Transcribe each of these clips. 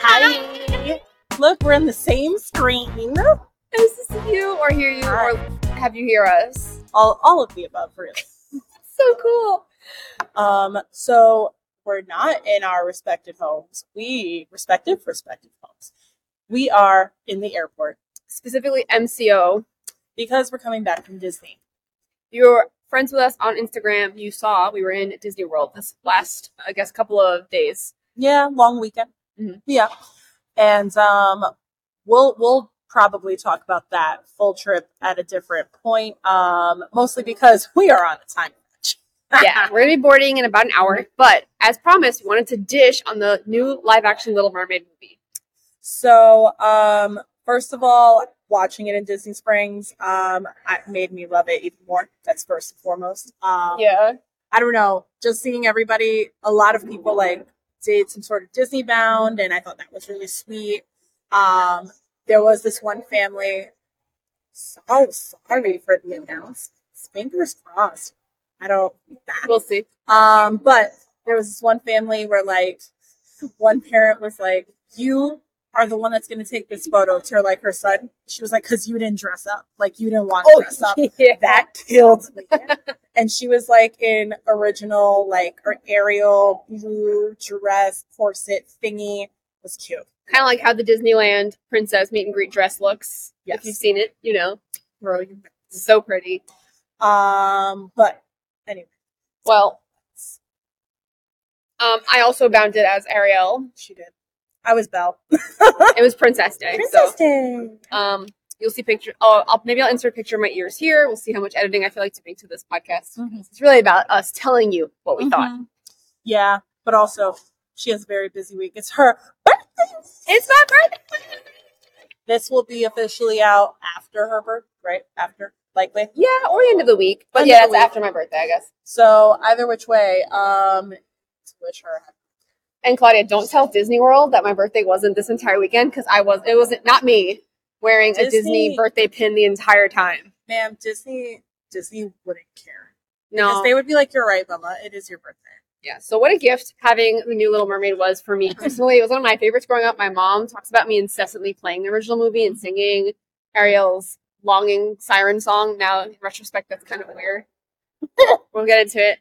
Hi. Look, we're in the same screen. Nice to see you or hear you or have you hear us. All, all of the above, really. So cool. Um, so we're not in our respective homes. We respective respective homes. We are in the airport Specifically MCO. because we're coming back from Disney. You're friends with us on Instagram. You saw we were in Disney World this last, I guess, couple of days. Yeah, long weekend. Mhm. Yeah, and um, we'll we'll probably talk about that full trip at a different point. Um, mostly because we are on a time crunch. yeah, we're gonna be boarding in about an hour. But as promised, we wanted to dish on the new live action Little Mermaid movie. So, um, first of all, watching it in Disney Springs, um, made me love it even more. That's first and foremost. Um, Yeah. I don't know, just seeing everybody, a lot of people like did some sort of Disney bound, and I thought that was really sweet. Um, there was this one family. So sorry for the announcements. Fingers crossed. I don't. We'll see. Um, but there was this one family where like one parent was like, "You are the one that's going to take this photo to like her son." She was like, "Cause you didn't dress up. Like you didn't want to dress up." yeah. That killed me. and she was like in original like or Ariel blue dress corset thingy. was cute. Kind of like how the Disneyland princess meet and greet dress looks. Yes. If you've seen it, you know, Bro, so pretty. Um, but anyway, Well, um, I also bound it as Ariel. she did. I was Belle. It was Princess Day, Princess so Day. um, you'll see picture. Oh, I'll, maybe I'll insert a picture of my ears here. We'll see how much editing I feel like to make to this podcast. Mhm. It's really about us telling you what we thought. Mhm. Yeah, but also she has a very busy week. It's her birthday. It's my birthday. This will be officially out after her birth, right? After, likely. Yeah, or the end of the week. But End yeah, that's week. after my birthday, I guess. So either which way, um, wish her. And Claudia, don't tell Disney World that my birthday wasn't this entire weekend because I was. It wasn't not me wearing a Disney- Disney birthday pin the entire time. Ma'am, Disney, Disney wouldn't care. No, Because they would be like, "You're right, Mama. It is your birthday." Yeah. So what a gift having the new Little Mermaid was for me personally. It was one of my favorites growing up. My mom talks about me incessantly playing the original movie and singing Ariel's longing siren song. Now in retrospect, that's kind of weird. we'll get into it.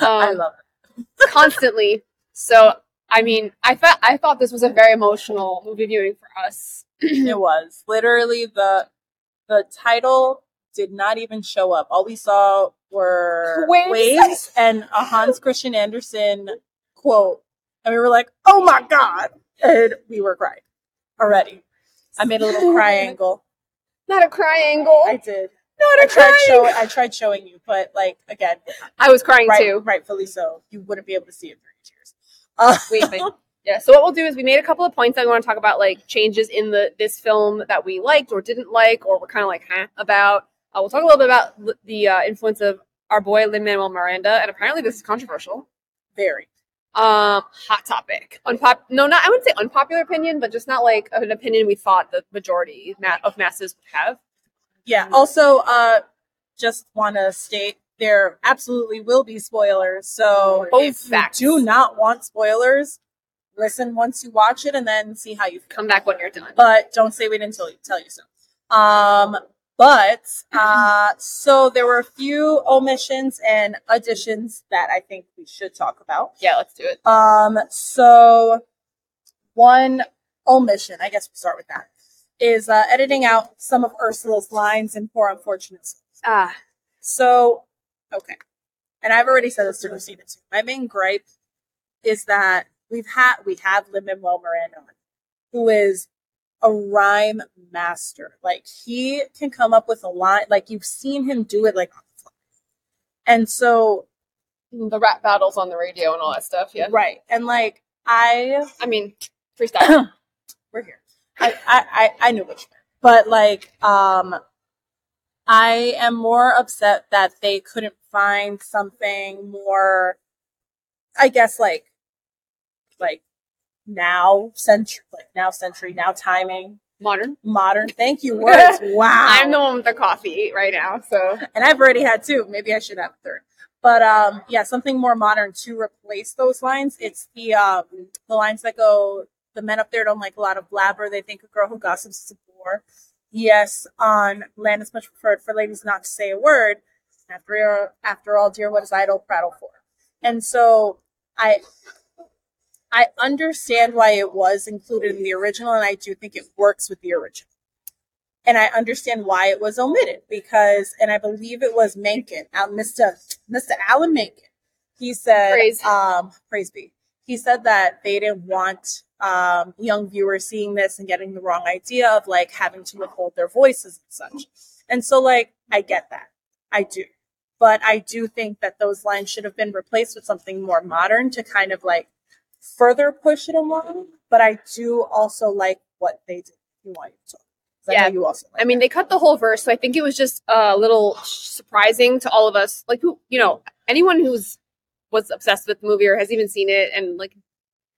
I Um, love it. constantly. So I mean, I thought I thought this was a very emotional movie viewing for us. it was literally the the title did not even show up. All we saw were Waves. waves and a Hans Christian Andersen quote, and we were like, "Oh my god!" And we were crying already. I made a little triangle. Not a triangle. I did. Not I a tried triangle. showing. I tried showing you, but like again, I was crying right, too. rightfully so. You wouldn't be able to see it through your tears. Uh. Yeah. So what we'll do is we made a couple of points that we want to talk about, like changes in the this film that we liked or didn't like, or we're kind of like huh about. Uh, we'll talk a little bit about l- the uh, influence of our boy Lin Manuel Miranda, and apparently this is controversial. very. Um, hot topic. Unpop. No, not. I wouldn't say unpopular opinion, but just not like an opinion we thought the majority ma- of masses would have. Yeah. Also, uh, just want to state there absolutely will be spoilers. So Both if facts. you do not want spoilers, listen once you watch it and then see how you feel. Come back when you're done. But don't say we didn't tell you, tell you so. Um, but uh, so there were a few omissions and additions that I think we should talk about. Yeah, let's do it. Um, so one omission, I guess we'll start with that, is uh, editing out some of Ursula's lines in Poor Unfortunate Souls. Ah, So, okay. And I've already said this to Christina too. My main gripe is that we've had, we have Lin Manuel Miranda on, who is a rhyme master. Like, he can come up with a line, like, you've seen him do it, like, on the fly. And so, the rap battles on the radio and all that stuff. Yeah. right. And like, I, I mean, freestyle. we're here. I, I, I, I knew what you meant. But like, um, I am more upset that they couldn't find something more, I guess, like, like now century, like now century, now timing, Modern. modern. Thank you, words. Wow. I'm the one with the coffee right now, so and I've already had two. Maybe I should have a third. But um, yeah, something more modern to replace those lines. It's the um, the lines that go the men up there don't like a lot of blabber. They think a girl who gossips is a bore. Yes, on land is much preferred for ladies not to say a word. After after all, dear, what is idle prattle for? And so I I understand why it was included in the original, and I do think it works with the original. And I understand why it was omitted because, and I believe it was Menken, uh, Mr. Mr. Alan Menken. He said, Praise. um, praise be. He said that they didn't want um, young viewers seeing this and getting the wrong idea of like having to withhold their voices and such. And so, like, I get that. I do. But I do think that those lines should have been replaced with something more modern to kind of like further push it along. But I do also like what they did. You want to talk. I Yeah. you also. Like I mean, they cut the whole verse, so I think it was just a little surprising to all of us. Like, who, you know, anyone who's was obsessed with the movie or has even seen it and like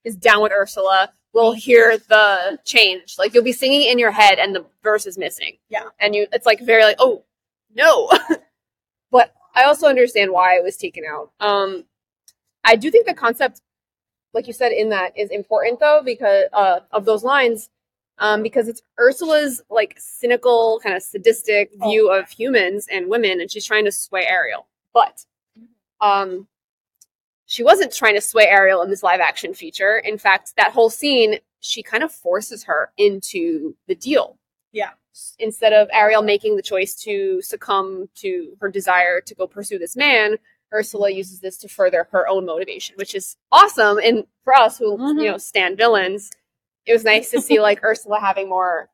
is down with Ursula will hear the change. Like, you'll be singing in your head and the verse is missing. Yeah. and you, it's like very like, oh no. but I also understand why it was taken out. Um, I do think the concept, like you said, in that is important though because uh, of those lines um, because it's Ursula's like cynical, kind of sadistic Oh. view of humans and women, and she's trying to sway Ariel. But um, she wasn't trying to sway Ariel in this live action feature. In fact, that whole scene, she kind of forces her into the deal. Yeah. Instead of Ariel making the choice to succumb to her desire to go pursue this man, Ursula uses this to further her own motivation, which is awesome. And for us who, Mhm. you know, stand villains, it was nice to see like Ursula having more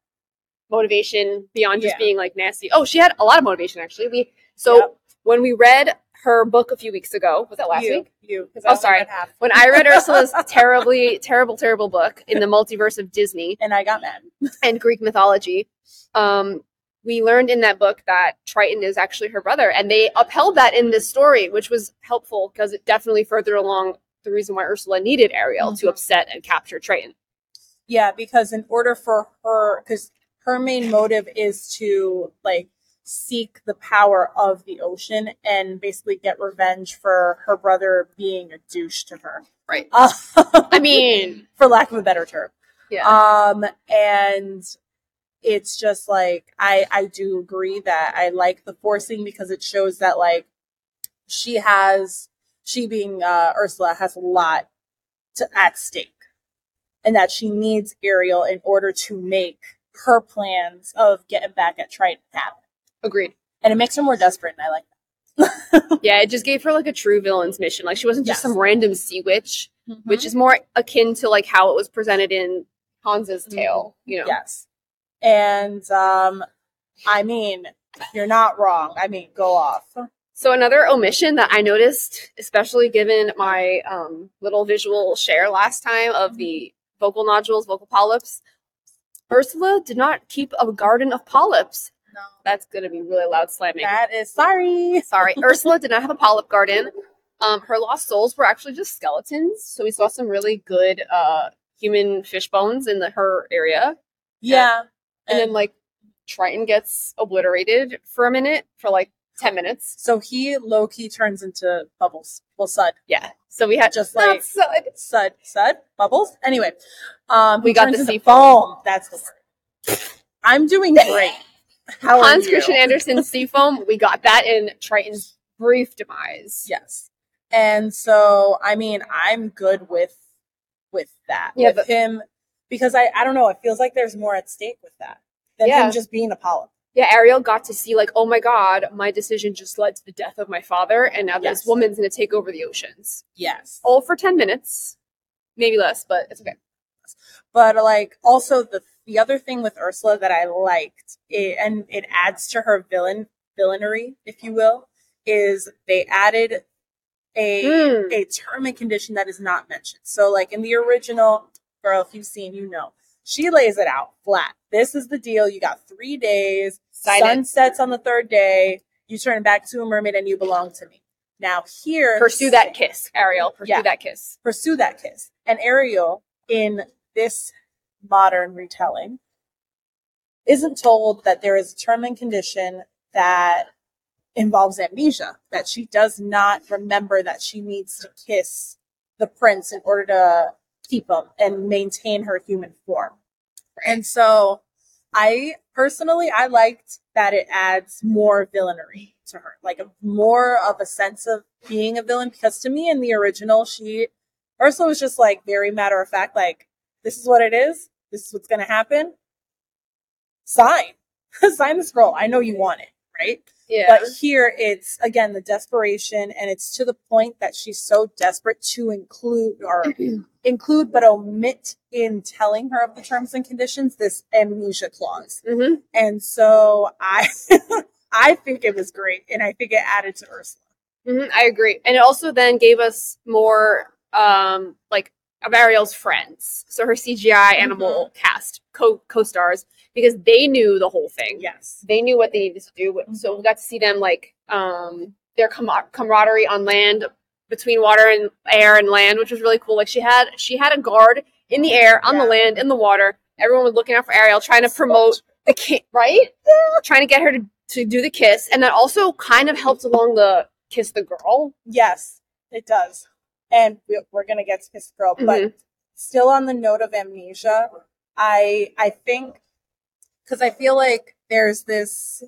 motivation beyond just Yeah. being like nasty. Oh, she had a lot of motivation actually. We so Yep. when we read her book a few weeks ago, was that last you, week? You. Oh, sorry. When I read Ursula's terribly, terrible, terrible book in the multiverse of Disney And I got mad. and Greek mythology, um, we learned in that book that Triton is actually her brother, and they upheld that in this story, which was helpful because it definitely furthered along the reason why Ursula needed Ariel to Mhm. upset and capture Triton. Yeah, because in order for her, because her main motive is to like seek the power of the ocean and basically get revenge for her brother being a douche to her. Right. Uh, I mean, for lack of a better term. yeah, Um, and it's just like I I do agree that I like the forcing because it shows that like she has she being uh, Ursula has a lot to at stake, and that she needs Ariel in order to make her plans of getting back at Triton happen. Agreed. And it makes her more desperate, and I like that. Yeah, it just gave her like a true villain's mission. Like she wasn't just Yes. some random sea witch, Mm-hmm. which is more akin to like how it was presented in Hans's tale. You know, yes, and um, I mean you're not wrong. I mean go off. So another omission that I noticed, especially given my um, little visual share last time of the vocal nodules, vocal polyps, Ursula did not keep a garden of polyps. No, That's going to be really loud slamming. that is sorry. Sorry, Ursula did not have a polyp garden. Um, her lost souls were actually just skeletons. So we saw some really good uh, human fish bones in the her area, Yeah, and then like Triton gets obliterated for a minute for like ten minutes. So he low key turns into bubbles. Well, Sud. Yeah. So we had Just not like- Sud. Sud. Sud. Bubbles. Anyway. Um We got the sea foam. That's the word. I'm doing great. How Hans? Christian Andersen Seafoam. We got that in Triton's brief demise. Yes. And so I mean I'm good with with that. Yeah, with but- him because I I don't know, it feels like there's more at stake with that than Yeah. him just being a polyp. Yeah, Ariel got to see like, oh my god, my decision just led to the death of my father, and now this woman's gonna take over the oceans. Yes. All for ten minutes, maybe less, but it's okay. but like also the the other thing with Ursula that I liked it, and it adds to her villain villainy, if you will, is they added a Mm. a term and condition that is not mentioned. So like in the original, girl, if you've seen, you know, she lays it out flat. This is the deal. You got three days. Sign sun it. sets on the third day. You turn back to a mermaid and you belong to me. Now here, Pursue that kiss, Ariel. Pursue Yeah. that kiss. pursue that kiss. And Ariel, in this modern retelling, isn't told that there is a term and condition that involves amnesia, that she does not remember that she needs to kiss the prince in order to keep him and maintain her human form. And so I personally I liked that it adds more villainy to her, like a, more of a sense of being a villain. Because to me, in the original, she Ursula was just like very matter of fact, like this is what it is, this is what's gonna happen. Sign, sign the scroll. I know you want it, right? Yeah. But here it's again the desperation, and it's to the point that she's so desperate to include or include but omit in telling her of the terms and conditions this amnesia clause. hmm And so I I think it was great, and I think it added to Ursula. hmm I agree. And it also then gave us more um like of Ariel's friends. So her CGI animal cast co co stars because they knew the whole thing. Yes. They knew what they needed to do. So we got to see them like um their com- camaraderie on land between water and air and land, which was really cool. Like she had she had a guard in the air, on the land, in the water. Everyone was looking out for Ariel, trying to promote the ki- right? Yeah. Trying to get her to, to do the kiss. And that also kind of helped along the kiss the girl. Yes, it does. And we- we're gonna get to Kiss the Girl, but Mhm. still on the note of amnesia, I I think because I feel like there's this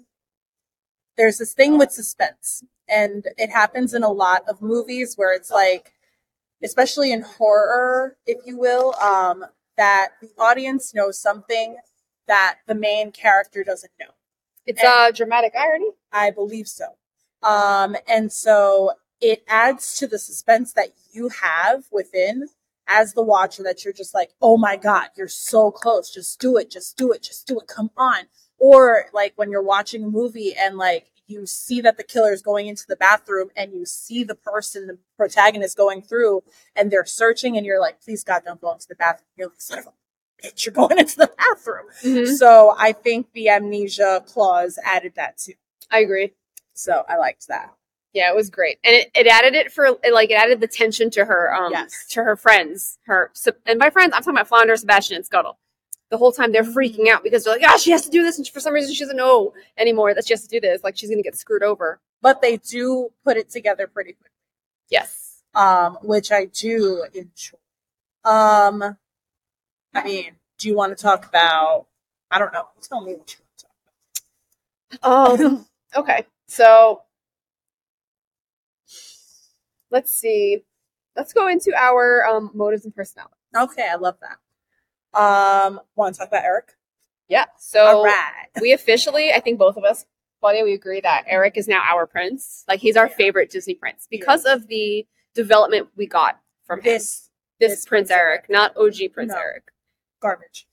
there's this thing with suspense, and it happens in a lot of movies where it's like, especially in horror, if you will, um, that the audience knows something that the main character doesn't know. It's a dramatic irony. I believe so. Um, and so it adds to the suspense that you have within as the watcher that you're just like, oh my God, you're so close. Just do it. Just do it. Just do it. Come on. Or like when you're watching a movie and like you see that the killer is going into the bathroom and you see the person, the protagonist going through and they're searching and you're like, please God, don't go into the bathroom. You're like, son of a bitch, you're going into the bathroom. Mhm. So I think the amnesia clause added that too. I agree. So I liked that. Yeah, it was great, and it, it added it for like it added the tension to her um Yes. to her friends. Her and by friends, I'm talking about Flounder, Sebastian, and Scuttle. The whole time they're freaking out because they're like, "Ah, she has to do this," and for some reason she doesn't know anymore that she has to do this. Like she's gonna get screwed over. But they do put it together pretty quick, Yes. um, which I do enjoy. Um, I mean, do you want to talk about? I don't know. Tell me what you want to talk Um. okay. So let's see. Let's go into our um motives and personality. Okay, I love that. Um, want to talk about Eric? Yeah. So right. we officially, I think both of us, Claudia, we agree that Eric is now our prince. Like he's our Yeah. favorite Disney prince because of the development we got from him. This this this Prince Prince Eric, not OG Prince No. Eric. garbage.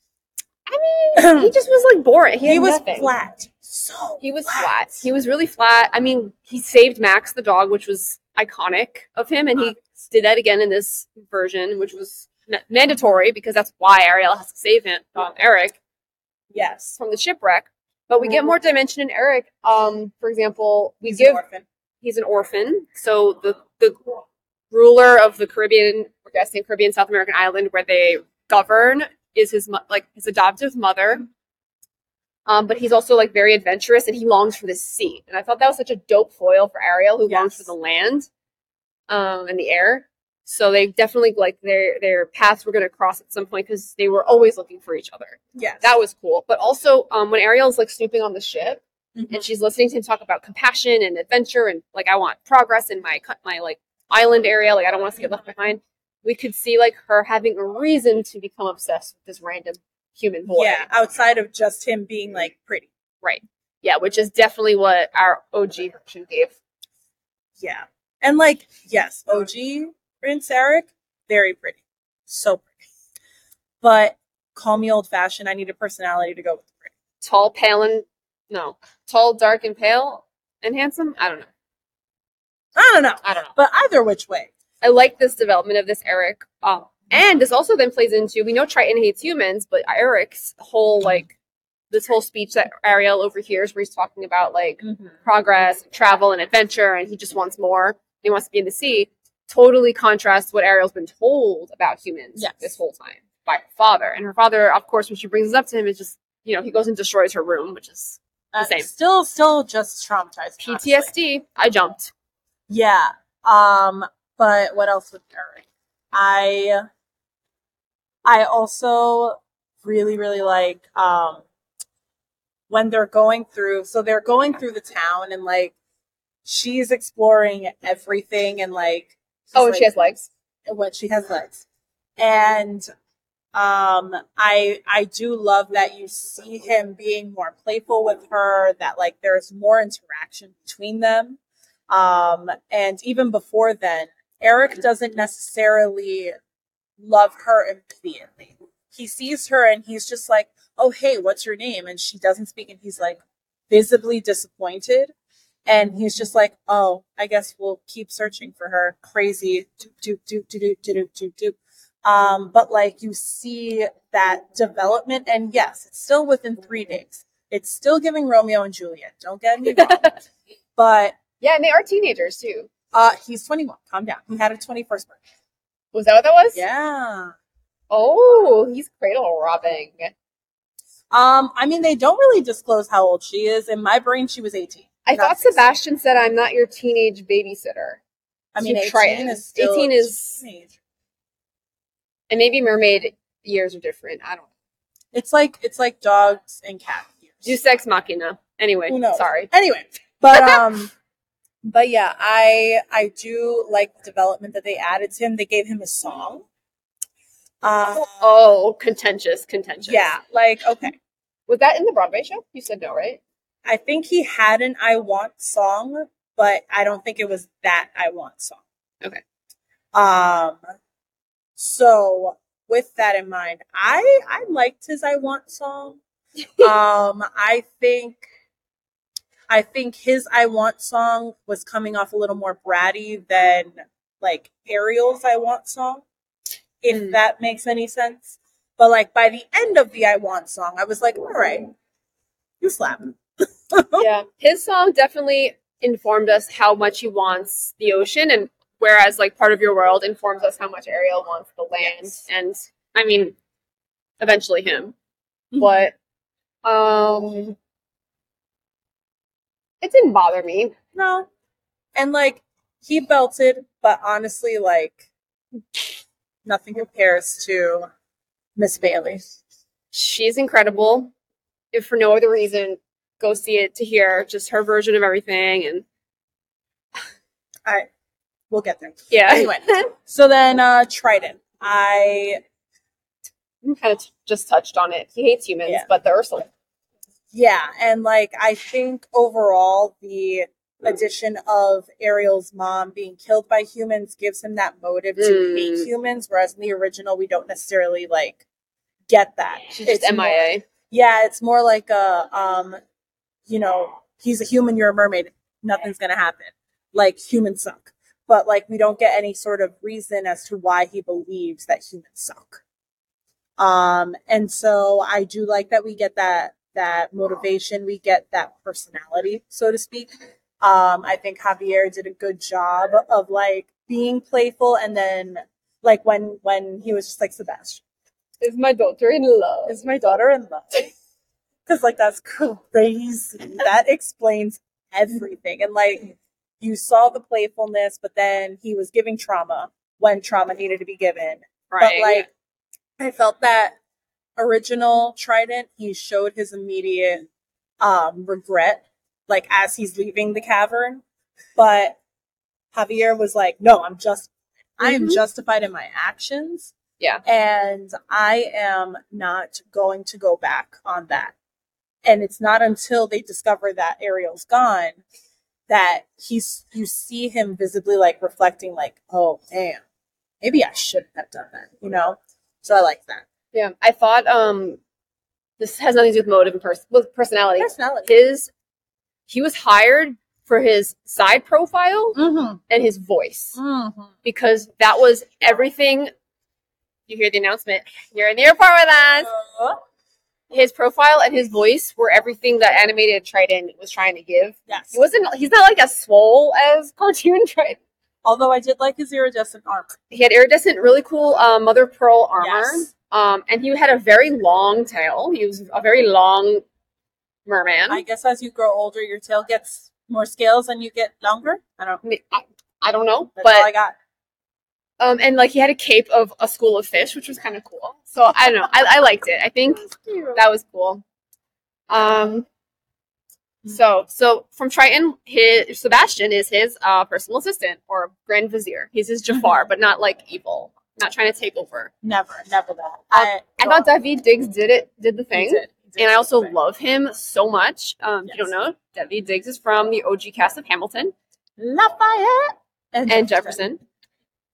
I mean, he just was like boring. He, He was nothing. flat. So He was flat. He was really flat. I mean, he saved Max the dog, which was iconic of him, and he did that again in this version, which was ma- mandatory because that's why Ariel has to save him, um, Eric. yes. from the shipwreck. But we get more dimension in Eric. Um, for example, we He's an give orphan. he's an orphan, so the the ruler of the Caribbean, we're guessing Caribbean South American island where they govern is his like his adoptive mother. Um, but he's also like very adventurous and he longs for the sea. And I thought that was such a dope foil for Ariel, who longs for the land, um, and the air. So they definitely like their their paths were going to cross at some point because they were always looking for each other Yes. that was cool. But also, um, when Ariel's like snooping on the ship Mhm. and she's listening to him talk about compassion and adventure and like I want progress in my my like island area, like I don't want us to get left behind. We could see like her having a reason to become obsessed with this random human boy. Yeah, outside of just him being like pretty. right. Yeah, which is definitely what our OG version gave. Yeah. And like, yes, OG Prince Eric, very pretty. So pretty. But call me old fashioned. I need a personality to go with the pretty. Tall, pale, and no, tall, dark, and pale and handsome. I don't know. I don't know. I don't know. But either which way. I like this development of this Eric. Um, and this also then plays into we know Triton hates humans, but Eric's whole like this whole speech that Ariel overhears, where he's talking about like progress, travel, and adventure, and he just wants more. He wants to be in the sea. Totally contrasts what Ariel's been told about humans Yes. this whole time by her father. And her father, of course, when she brings this up to him, is just you know he goes and destroys her room, which is Uh, same. Still, still just traumatized. honestly. PTSD. I jumped. Yeah. Um, but what else with Eric? I I also really, really like um when they're going through so they're going through the town and like she's exploring everything and like Oh, and like, she has legs. What she has legs. And um I I do love that you see him being more playful with her, that like there's more interaction between them. Um and even before then, Eric doesn't necessarily love her immediately. He sees her and he's just like, oh, hey, what's your name? And she doesn't speak. And he's like visibly disappointed. And he's just like, oh, I guess we'll keep searching for her. Crazy. Doop, doop, doop, doop, doop, doop, doop, doop. Um, but like you see that development. And yes, it's still within three days. It's still giving Romeo and Juliet. Don't get me wrong. but yeah, and they are teenagers too. Uh, he's 21. Calm down. He had a 21st birthday. Was that what that was? Yeah. Oh, he's cradle robbing. Um, I mean, they don't really disclose how old she is. In my brain, she was 18. I not thought 16. Sebastian said, "I'm not your teenage babysitter." I mean, to 18 Triton. is still 18 is- teenage. And maybe mermaid years are different. I don't know. It's like it's like dogs and cat years. Deus Ex Machina. Anyway, Who knows? sorry. Anyway, but um, but yeah, I I do like the development that they added to him. They gave him a song. Uh, Oh, contentious, contentious. yeah, like okay. Was that in the Broadway show? You said no, right? I think he had an I Want song, but I don't think it was that I Want song. Okay. Um so with that in mind, I I liked his I Want song. um I think I think his I Want song was coming off a little more bratty than like Ariel's I Want song. If Mm. that makes any sense. But like by the end of the I Want song, I was like, all right, you slap. yeah. His song definitely informed us how much he wants the ocean and whereas like part of your world informs us how much Ariel wants the land Yes. and I mean eventually him. Mhm. But um it didn't bother me. No. And like he belted, but honestly, like nothing compares to Miss Bailey. She's incredible. If for no other reason, go see it to hear just her version of everything and I we'll get there. yeah. Anyway. So then uh Triton. I kind of t- just touched on it. He hates humans, Yeah. but the Ursula. Yeah, and like I think overall the addition of Ariel's mom being killed by humans gives him that motive to Mm. hate humans, whereas in the original we don't necessarily like get that. She's just It's more- MIA. Yeah, it's more like a um, you know, he's a human, you're a mermaid, nothing's gonna happen. Like humans suck. But like we don't get any sort of reason as to why he believes that humans suck. Um, and so I do like that we get that that motivation, we get that personality, so to speak. Um, I think Javier did a good job of like being playful and then like when when he was just like Sebastian Is my daughter in love? is my daughter in love? Because like that's crazy. that explains everything. And like you saw the playfulness, but then he was giving trauma when trauma needed to be given. right. But like I felt that original Triton, he showed his immediate um regret, like as he's leaving the cavern. But Javier was like, No, I'm just I am Mhm. justified in my actions. Yeah. And I am not going to go back on that. And it's not until they discover that Ariel's gone that he's you see him visibly like reflecting like, oh damn, maybe I shouldn't have done that, you know? So I like that. Yeah, I thought um, this has nothing to do with motive and pers- with personality. Personality. His he was hired for his side profile Mm-hmm. and his voice Mm-hmm. because that was everything. You hear the announcement. You're in the airport with us. His profile and his voice were everything that animated Triton was trying to give. yes. He wasn't. He's not like as swole as cartoon Triton. Although I did like his iridescent armor. He had iridescent, really cool uh, mother pearl armor. Yes. Um, and he had a very long tail. He was a very long merman. I guess as you grow older, your tail gets more scales and you get longer. I don't. I, I, I don't know, That's all I got. Um, and like he had a cape of a school of fish, which was kind of cool. So I don't know. I, I liked it. I think that was cool. Um, so so from Triton, his Sebastian is his uh, personal assistant or grand vizier. He's his Jafar, but not like evil. Not trying to take over. Never, never that. I, I thought Daveed Diggs did it, did the thing. did. And I also thing. love him so much. Um, if you don't know, Daveed Diggs is from the OG cast of Hamilton Lafayette and Jefferson.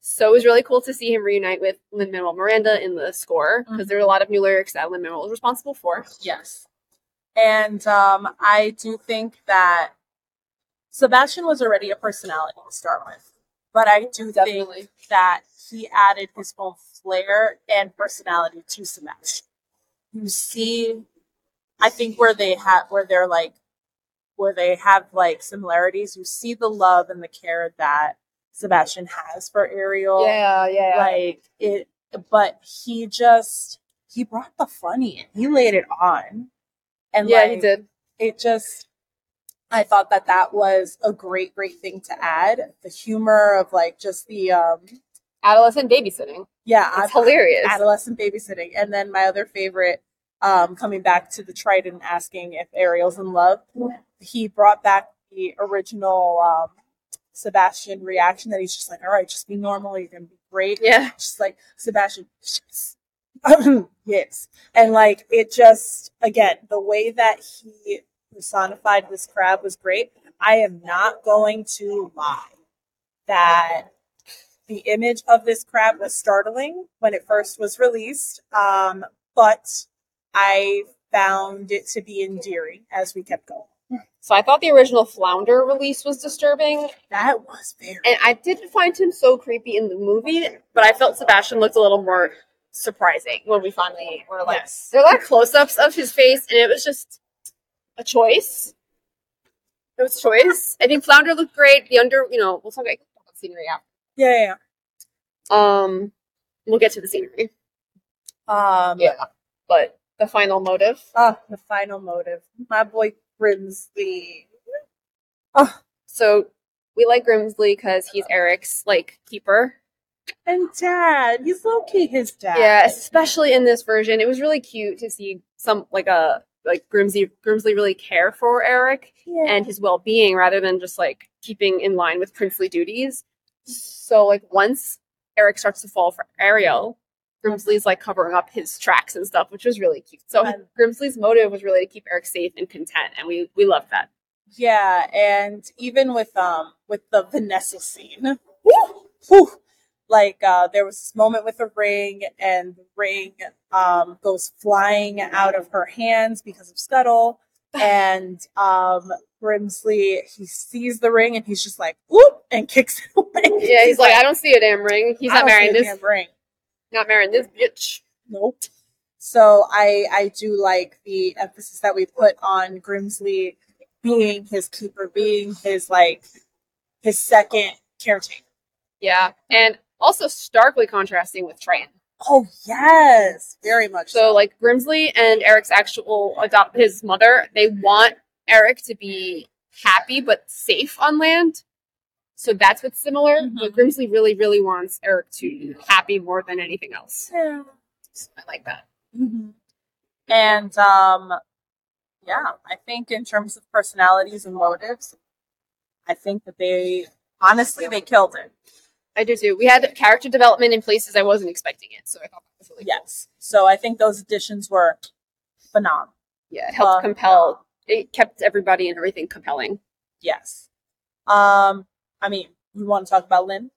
So it was really cool to see him reunite with Lin Manuel Miranda in the score because there were a lot of new lyrics that Lin Manuel was responsible for. Yes. And um, I do think that Sebastian was already a personality to start with. But I do Definitely. think that he added his own flair and personality to Sebastian. You see, I think where they have, where they're like, where they have like similarities, you see the love and the care that Sebastian has for Ariel Yeah, yeah. like it but he just he brought the funny he laid it on and yeah, like, he did. it just i thought that that was a great great thing to add the humor of like just the um Adolescent babysitting. yeah It's hilarious. adolescent babysitting and then my other favorite um coming back to the triton asking if ariel's in love he brought back the original um sebastian reaction that he's just like all right just be normal you're gonna be great Yeah. just like Sebastian, yes. yes. And like it just again, the way that he personified this crab was great. I am not going to lie that the image of this crab was startling when it first was released. Um, but I found it to be endearing as we kept going. So I thought the original Flounder release was disturbing, That was very and I didn't find him so creepy in the movie, but I felt Sebastian looked a little more surprising when we finally were like, yes. there were a lot of close-ups of his face, and it was just a choice. It was a choice. I think Flounder looked great. The under, you know, we'll talk about scenery after. Yeah, yeah. Um, we'll get to the scenery. Um Yeah, but the final motive. Ah, the final motive. My boy Grimsley. Oh. So we like Grimsley because he's Eric's like keeper. And dad. He's low key his dad. Yeah, especially in this version, it was really cute to see some like a like Grimsley Grimsley really care for Eric Yeah. and his well being rather than just like keeping in line with princely duties. So like once Eric starts to fall for Ariel, Grimsley's like covering up his tracks and stuff, which was really cute. So And- Grimsley's motive was really to keep Eric safe and content, and we we loved that. Yeah, and even with um with the Vanessa scene, whew, whew, like uh there was this moment with the ring and the ring um goes flying out of her hands because of Scuttle and um Grimsley he sees the ring and he's just like whoop and kicks it away. Yeah, he's like, I don't see a damn ring. He's "I not marrying this, damn ring. not marrying this bitch. Nope. So I I do like the emphasis that we put on Grimsley being his keeper, being his like his second caretaker. Yeah, and also starkly contrasting with Triton. Oh yes, very much So like Grimsley and Eric's actual adopt his mother, they want Eric to be happy but safe on land. So that's what's similar. Mhm. But Grimsley really, really wants Eric to be happy more than anything else. Yeah. So I like that. hmm And um, yeah, I think in terms of personalities and motives, I think that they honestly they killed it. I do too. We had character development in places I wasn't expecting it, so I thought that was really. Yes. So I think those additions were phenomenal. Yeah, it helped Uh, compel. It kept everybody and everything compelling. Yes. Um, I mean, we want to talk about Lin.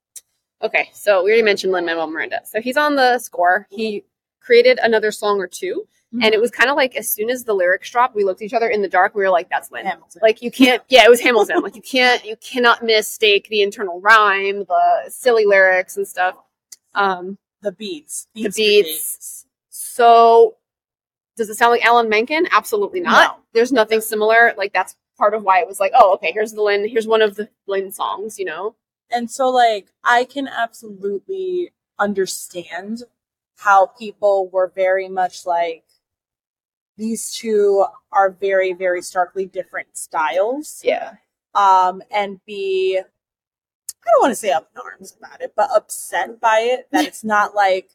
Okay, so we already mentioned Lin Manuel Miranda. So he's on the score. He created another song or 2 and it was kind of like as soon as the lyrics dropped, we looked at each other in the dark. We were like, "That's Lin." Hamilton. Like you can't. Yeah, it was Hamilton. like you can't. You cannot mistake the internal rhyme, the silly lyrics and stuff. Um, the beats. the Beats, beats. So, does it sound like Alan Menken? Absolutely not. No. There's nothing similar. Like that's part of why it was like, oh, okay, here's the Lin. Here's one of the Lin songs. You know. And so, like, I can absolutely understand how people were very much like, these two are very, very starkly different styles. Yeah. Um, and be, I don't want to say up in arms about it, but upset by it that it's not like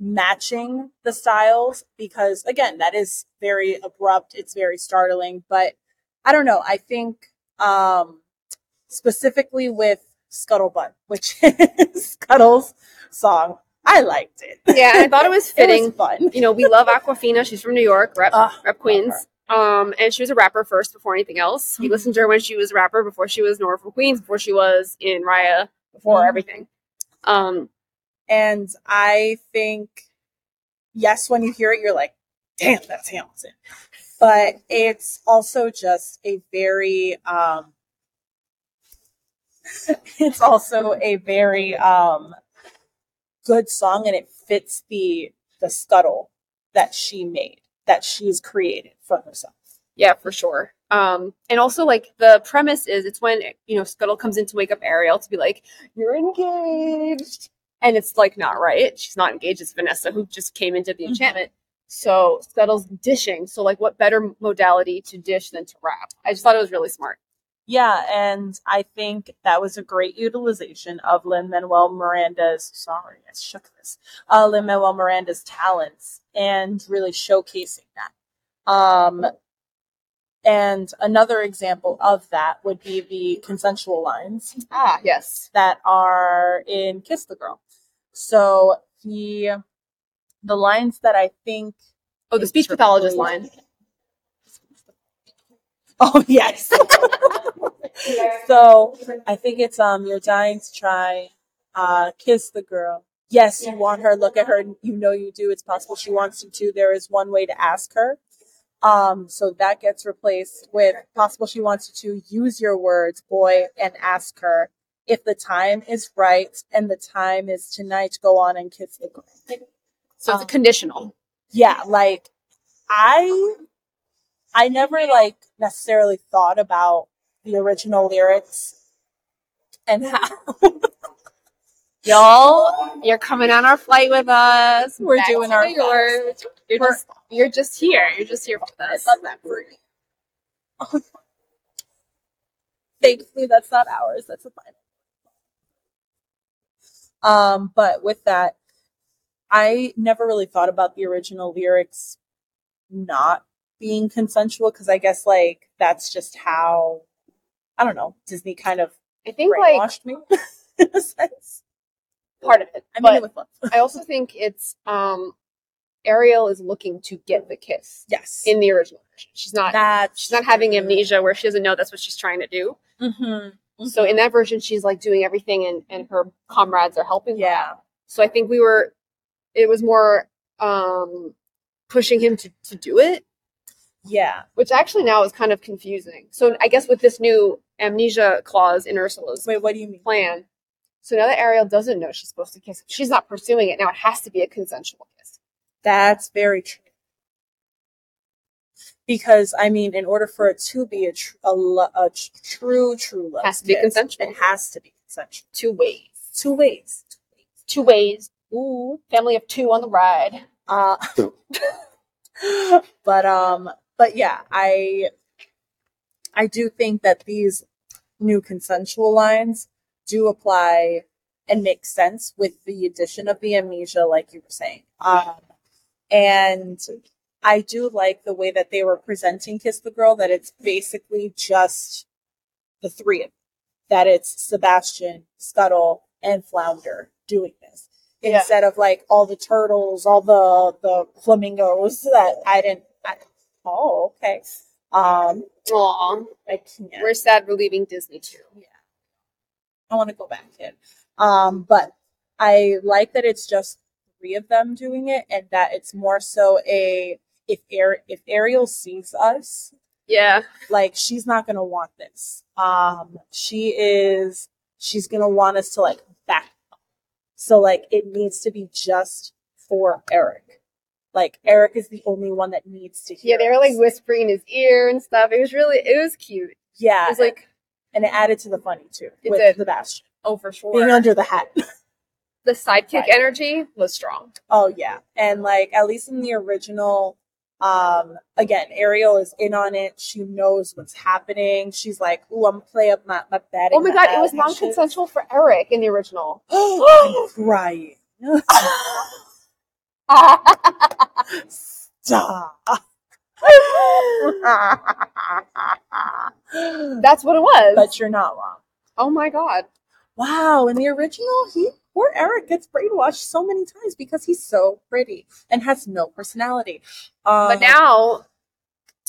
matching the styles because again, that is very abrupt, it's very startling, but I don't know. I think um specifically with Scuttlebutt, which is Scuttle's song. I liked it. Yeah, I thought it was fitting. It was fun. you know, we love Awkwafina. She's from New York, rep, Ugh, rep Queens. Um, and she was a rapper first before anything else. We Mhm. listened to her when she was a rapper, before she was Nora from Queens, before she was in Raya, before Mhm. everything. Um, And I think, yes, when you hear it, you're like, damn, that's Hamilton. But it's also just a very, um, it's also a very, um, good song and it fits the, the scuttle that she made, that she's created for herself. yeah, for sure. Um, and also like the premise is it's when you know Scuttle comes in to wake up Ariel to be like, "You're engaged," and it's like not right. She's not engaged. It's Vanessa who just came into the Mhm. enchantment. So Scuttle's dishing. So like, what better modality to dish than to rap? I just thought it was really smart. Yeah, and I think that was a great utilization of Lin Manuel Miranda's sorry, I shook this. Uh Lin Manuel Miranda's talents and really showcasing that. Um and another example of that would be the consensual lines Ah, yes. that are in Kiss the Girl. So the the lines that I think Oh, the speech pathologist line. Oh yes. so I think it's um you're dying to try uh kiss the girl. Yes, you want her, look at her, you know you do, it's possible she wants you to. There is one way to ask her. Um, so that gets replaced with possible she wants you to use your words, boy, and ask her if the time is right and the time is tonight, go on and kiss the girl. So it's a Um, conditional. yeah like i i never like necessarily thought about the original lyrics and how Y'all, you're coming on our flight with us. We're Back doing our You're We're- just you're just here. You're just here with us. I love that for me thankfully that's not ours that's the final um but with that i never really thought about the original lyrics not being consensual because i guess like that's just how i don't know disney kind of I think like me in a sense part of it. I mean it. I also think it's um Ariel is looking to get the kiss Yes. in the original version. She's not that she's not having amnesia where she doesn't know that's what she's trying to do. hmm So in that version she's like doing everything and, and her comrades are helping her. yeah. So I think we were it was more um pushing him to, to do it, Yeah. which actually now is kind of confusing. So I guess with this new amnesia clause in Ursula's Wait, what do you mean? plan. So now that Ariel doesn't know she's supposed to kiss him, she's not pursuing it. Now it has to be a consensual kiss. That's very true. Because I mean, in order for it to be a, tr- a, lo- a tr- true, true love, Has to be kiss, consensual. It has to be consensual. Two ways. Two ways. Two ways. Ooh, family of two on the ride. Uh, but um, but yeah, I I do think that these new consensual lines do apply and make sense with the addition of the amnesia, like you were saying. Um, and I do like the way that they were presenting Kiss the Girl, that it's basically just the three of them. That it's Sebastian, Scuttle, and Flounder doing this. Yeah. Instead of like all the turtles, all the the flamingos that I didn't oh, okay. Um Aw, I can't we're sad we're leaving Disney too. Yeah. I want to go back in. Um, but I like that it's just three of them doing it, and that it's more so a if Ar- if Ariel sees us, Yeah, like she's not gonna want this. Um, she is she's gonna want us to like back. up. So like it needs to be just for Eric. Like Eric is the only one that needs to hear. yeah. They were like us. whispering in his ear and stuff. It was really, it was cute. yeah, It was like, and it added to the funny too It with did. Sebastian oh, for sure. being under the hat. the sidekick Right. energy was strong. Oh yeah, and like at least in the original Um, again, Ariel is in on it. She knows what's happening. She's like, "Ooh, I'm play up my my batting." Oh my god, it was bag and shit." non-consensual for Eric in the original. I'm crying. Stop. That's what it was. but you're not wrong. oh my god. Wow, in the original, he poor Eric gets brainwashed so many times because he's so pretty and has no personality. Um, But now,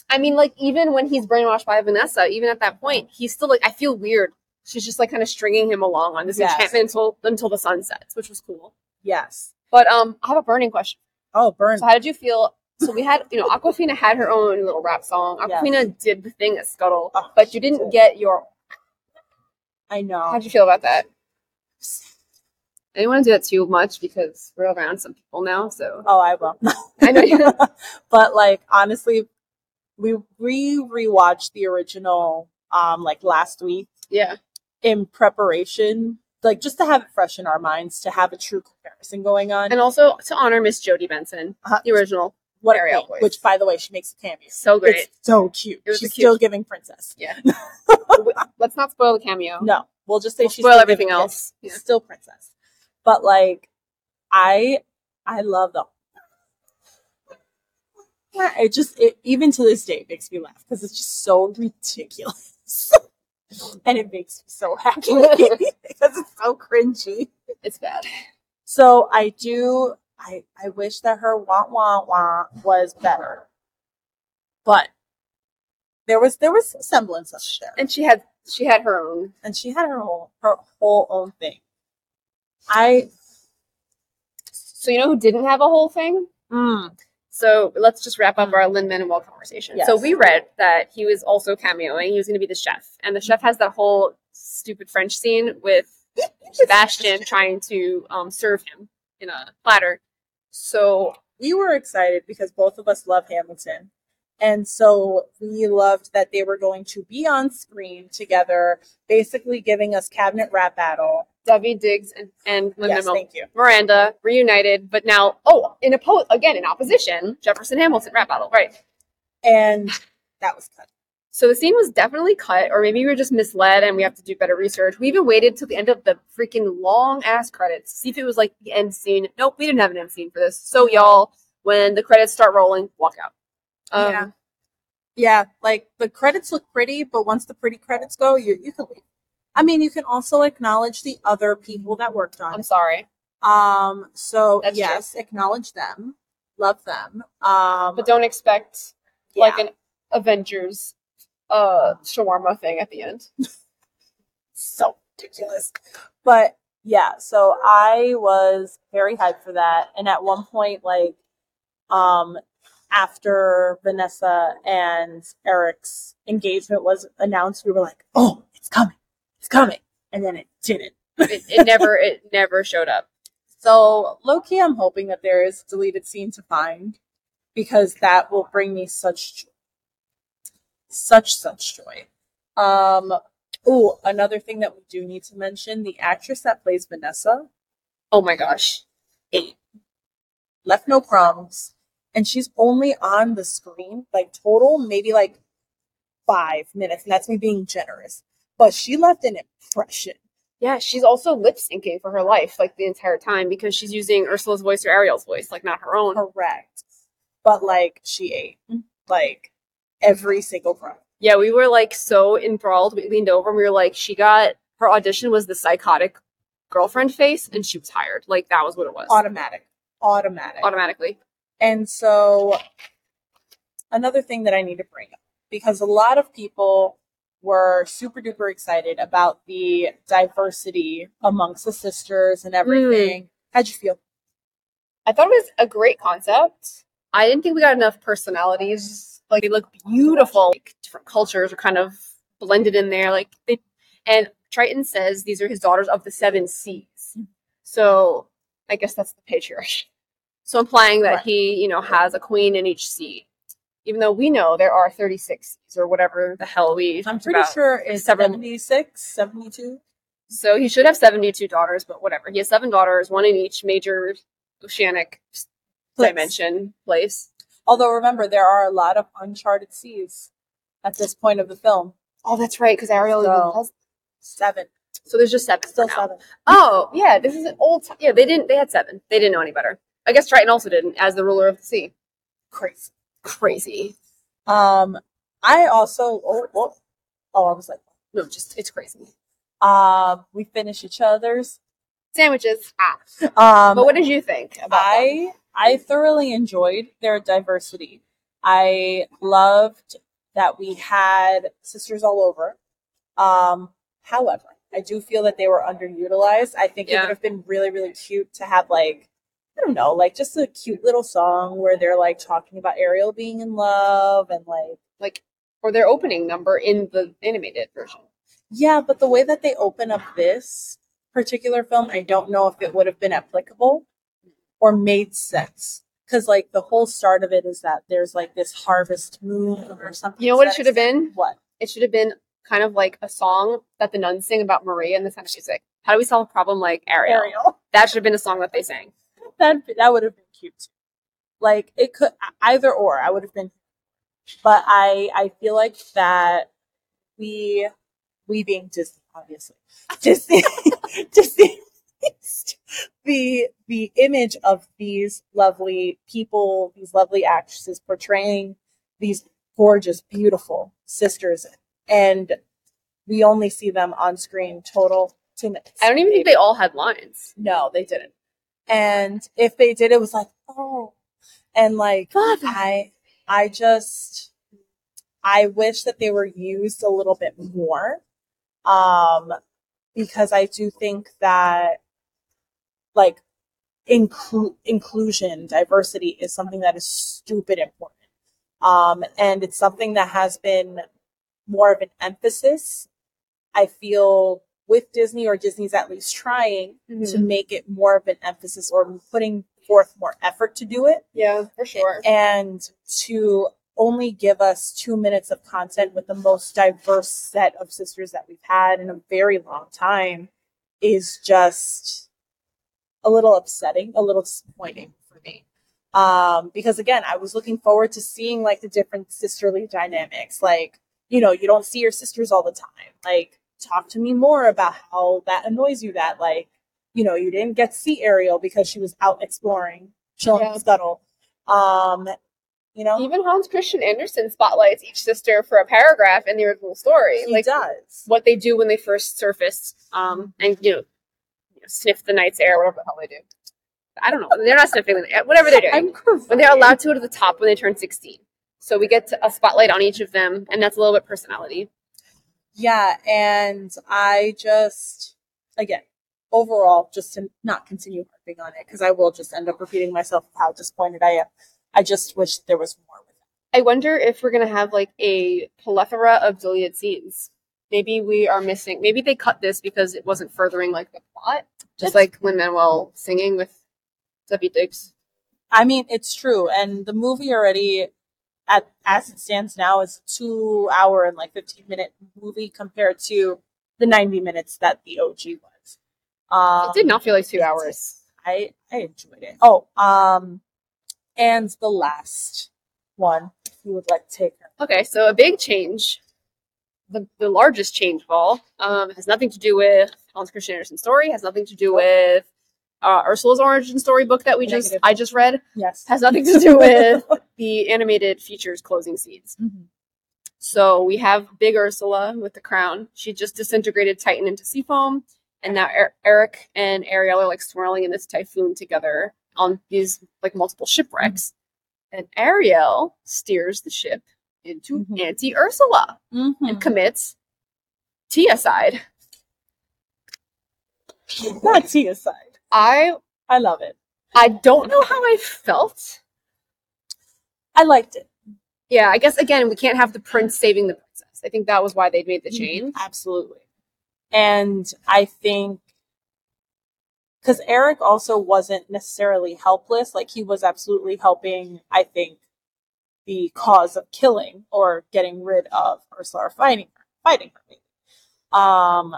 I mean, like even when he's brainwashed by Vanessa, even at that point, he's still like, I feel weird. She's just like kind of stringing him along on this Yes. enchantment until until the sun sets, which was cool. yes. But um, I have a burning question. Oh, burn. So how did you feel? So we had, you know, Awkwafina had her own little rap song. Yes. Awkwafina did the thing at Scuttle, Oh, but you didn't did. get your. I know. How'd you feel about that? I didn't want to do that too much because we're around some people now. So Oh, I will. I know you. but like honestly, we re rewatched the original um like last week Yeah, in preparation, like just to have it fresh in our minds, to have a true comparison going on. and also to honor Miss Jodi Benson, Uh-huh. the original. what a Ariel queen, which by the way, she makes a cameo. So great. It's so cute. She's cute- still giving princess. Yeah. Let's not spoil the cameo. No, we'll just say We'll she's spoil everything else. Yeah. Still princess. But like, I I love the. It just it even to this day makes me laugh because it's just so ridiculous, and it makes me so happy because it's so cringy. It's bad. So I do. I I wish that her wah wah wah was better, but there was there was some semblance of there And she had she had her own. and she had her whole her whole own thing. I So you know who didn't have a whole thing? mm, So let's just wrap up our Lin Manuel conversation. Yes. So we read that he was also cameoing. He was going to be the chef, and the chef has that whole stupid French scene with Sebastian trying to um, serve him in a platter. So we were excited because both of us love Hamilton. And so we loved that they were going to be on screen together, basically giving us cabinet rap battle. Daveed Diggs and, and yes, Manuel thank you. Miranda reunited, but now oh, in oppo- again in opposition, Jefferson Hamilton rap battle, right? And that was cut. So the scene was definitely cut, or maybe we were just misled and we have to do better research. We even waited till the end of the freaking long ass credits to see if it was like the end scene. Nope, we didn't have an end scene for this. So y'all, when the credits start rolling, walk out. Um, Yeah. Yeah, like the credits look pretty, but once the pretty credits go, you you can leave. I mean, you can also acknowledge the other people that worked on I'm it. sorry, Um, so That's yes, acknowledge them, love them. Um, but don't expect yeah. like an Avengers uh shawarma thing at the end. so ridiculous. But yeah, so I was very hyped for that. And at one point, like, um, after Vanessa and Eric's engagement was announced, we were like, oh, it's coming. It's coming. And then it didn't. It, it never, it never showed up. So low key, I'm hoping that there is a deleted scene to find because that will bring me such joy. Such, such joy. Um, oh, another thing that we do need to mention the actress that plays Vanessa Oh my gosh. eight. Left no crumbs. And she's only on the screen, like total, maybe like five minutes. And that's me being generous. But she left an impression. Yeah, she's also lip syncing for her life, like the entire time, because she's using Ursula's voice or Ariel's voice, like not her own. Correct. But like she ate like every single crumb. Yeah, we were like so enthralled. We leaned over and we were like, she got her audition was the psychotic girlfriend face, and she was hired. Like that was what it was. Automatic. Automatic. Automatically. And so another thing that I need to bring up because a lot of people were super duper excited about the diversity amongst the sisters and everything. How'd you feel? I thought it was a great concept. I didn't think we got enough personalities. Like they look beautiful. Like, different cultures are kind of blended in there. Like they, and Triton says these are his daughters of the seven seas. So I guess that's the patriarchy. So implying that Right. he, you know, has a queen in each sea. Even though we know there are 36 or whatever the hell we I'm pretty about. sure it's several- 76, 72. So he should have 72 daughters, but whatever. He has seven daughters, one in each major oceanic Place. dimension place. Although remember, there are a lot of uncharted seas at this point of the film. Oh, that's right, because Ariel So- has. Seven, So there's just seven. still seven. Oh, yeah, this is an old. T- yeah, they didn't. They had seven. They didn't know any better. I guess Triton also didn't, as the ruler of the sea. Crazy. Crazy. Um, I also oh, oh, oh I was like, No, just it's crazy. um, we finish each other's. Sandwiches. Ah. Um, But what did you think about them? I I thoroughly enjoyed their diversity. I loved that we had sisters all over. Um, however, I do feel that they were underutilized. I think it would have been really, really cute to have like I don't know, like just a cute little song where they're like talking about Ariel being in love and like like or their opening number in the animated version. yeah, but the way that they open up this particular film, I don't know if it would have been applicable or made sense. Because like the whole start of it is that there's like this harvest moon or something. You know what it should have been? What? It should have been kind of like a song that the nuns sing about Maria and the sound of music. How do we solve a problem like Ariel? Ariel. That should have been a song that they sang. That that would have been cute. too. Like it could either or. I would have been, but I I feel like that we we being Disney obviously Disney Disney the the image of these lovely people, these lovely actresses portraying these gorgeous, beautiful sisters, and we only see them on screen total two minutes. I don't even think they all had lines. No, they didn't. And if they did, it was like, oh, and like Father. I, I just, I wish that they were used a little bit more, um, because I do think that, like, inclu- inclusion, diversity is something that is stupid important, um, and it's something that has been more of an emphasis. I feel with Disney or Disney's at least trying to make it more of an emphasis or putting forth more effort to do it Yeah, for sure. and to only give us two minutes of content with the most diverse set of sisters that we've had in a very long time is just a little upsetting, a little disappointing for me. Um, because again, I was looking forward to seeing like the different sisterly dynamics. Like, you know, you don't see your sisters all the time. Like, talk to me more about how that annoys you that like, you know, you didn't get to see Ariel because she was out exploring, chilling Yeah. Scuttle. Um, you know, Even Hans Christian Andersen spotlights each sister for a paragraph in the original story. he like does. what they do when they first surface, um, and you know, you know, sniff the night's air, whatever the hell they do. I don't know. They're not sniffing whatever they're doing. I'm when they're allowed to go to the top when they turn 16. So we get a spotlight on each of them, and that's a little bit personality. Yeah, and I just again overall just to not continue harping on it because I will just end up repeating myself of how disappointed I am. I just wish there was more with it. I wonder if we're gonna have like a plethora of deleted scenes. Maybe we are missing. Maybe they cut this because it wasn't furthering like the plot, just That's- like Lin Manuel singing with Steffi Diggs. I mean, it's true, and the movie already, at as it stands now, is two hour and like fifteen minute movie compared to the ninety minutes that the OG was. Um, It did not feel like two hours. I I enjoyed it. Oh, um, and the last one, if you would like to take her. Okay, so a big change, the, the largest change of all, um, has nothing to do with Hans Christian Andersen's story, has nothing to do with uh, Ursula's origin story book that we just I just read, Yes. has nothing to do with the animated features closing scenes. Mhm. So we have Big Ursula with the crown. She just disintegrated Triton into sea foam, and now er- Eric and Ariel are like swirling in this typhoon together on these like multiple shipwrecks. And Ariel steers the ship into Mhm. Auntie Ursula and Mhm. commits Tiacide. Not Tia side. I I love it. I don't know how I felt. I liked it. Yeah, I guess again we can't have the prince saving the princess. I think that was why they made the Mhm. change. Absolutely. And I think because Eric also wasn't necessarily helpless, like he was absolutely helping, I think, the cause of killing or getting rid of Ursula or fighting her, fighting her. Um,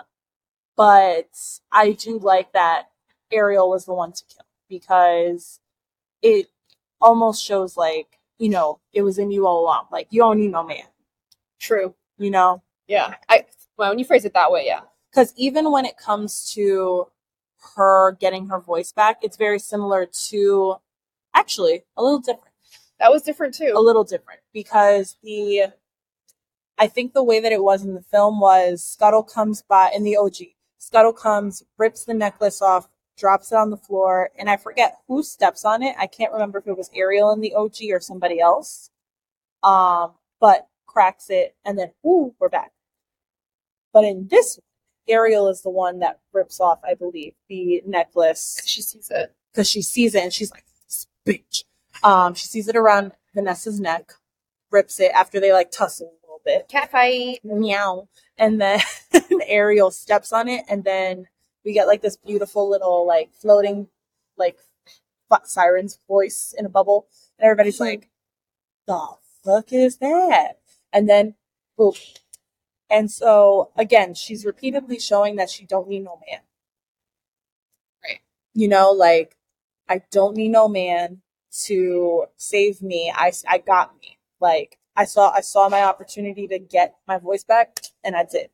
but I do like that Ariel was the one to kill because it almost shows like you know, it was in you all along. Like you don't need no man, True. you know? Yeah. I well, when you phrase it that way, yeah. Because even when it comes to her getting her voice back, it's very similar to actually a little different. That was different too. A little different because the I think the way that it was in the film was Scuttle comes by in the OG. Scuttle comes, rips the necklace off, drops it on the floor, and I forget who steps on it. I can't remember if it was Ariel in the OG or somebody else. Um, but cracks it, and then ooh, we're back. But in this, Ariel is the one that rips off, I believe, the necklace She sees it. because she sees it and she's like, this bitch. Um, she sees it around Vanessa's neck, rips it after they like tussle a little bit. Cat fight. Meow. And then Ariel steps on it, and then we get like this beautiful little like floating like siren's voice in a bubble, and everybody's like, "The fuck is that?" And then, boom. And so again, she's repeatedly showing that she don't need no man. Right. You know, like I don't need no man to save me. I I got me. Like I saw I saw my opportunity to get my voice back, and I did.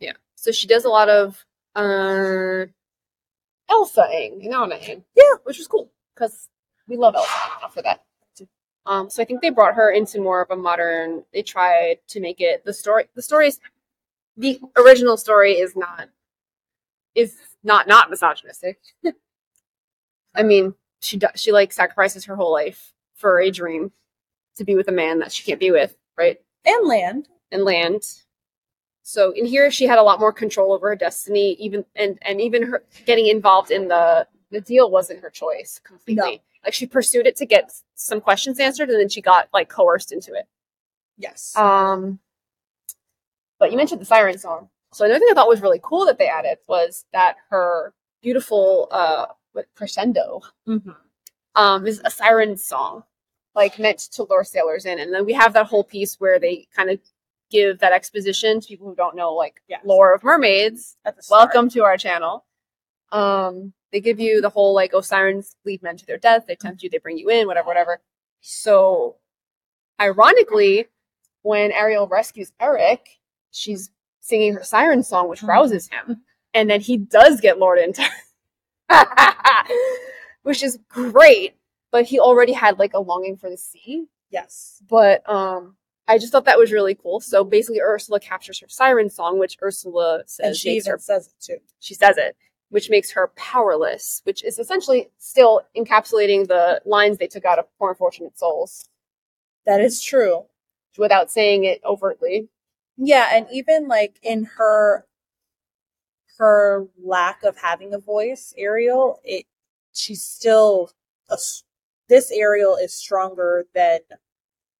Yeah. So she does a lot of uh Elsaing and Anaing. Yeah. Which was cool because we love Elsa for that. Um, so I think they brought her into more of a modern. They tried to make it the story. The story is the original story is not is not not misogynistic. I mean, she does she like sacrifices her whole life for a dream to be with a man that she can't be with, right? And land. and land. So in here, she had a lot more control over her destiny, even and and even her getting involved in the the deal wasn't her choice completely. No. Like she pursued it to get some questions answered, and then she got like coerced into it. Yes. Um, but you mentioned the siren song. So another thing I thought was really cool that they added was that her beautiful uh crescendo Mhm. um, is a siren song, like meant to lure sailors in. And then we have that whole piece where they kind of give that exposition to people who don't know like Yes. lore of mermaids. At the start. Welcome to our channel. Um, they give you the whole like, oh, sirens lead men to their death. They tempt you, they bring you in, whatever, whatever. So, ironically, when Ariel rescues Eric, she's singing her siren song, which Mhm. rouses him, and then he does get lured into, which is great. But he already had like a longing for the sea. Yes. But um, I just thought that was really cool. So basically, Ursula captures her siren song, which Ursula says And she even her says it too. she says it, which makes her powerless, which is essentially still encapsulating the lines they took out of Poor Unfortunate Souls That is true. without saying it overtly. Yeah, and even like in her her lack of having a voice, Ariel, it she's still a, this Ariel is stronger than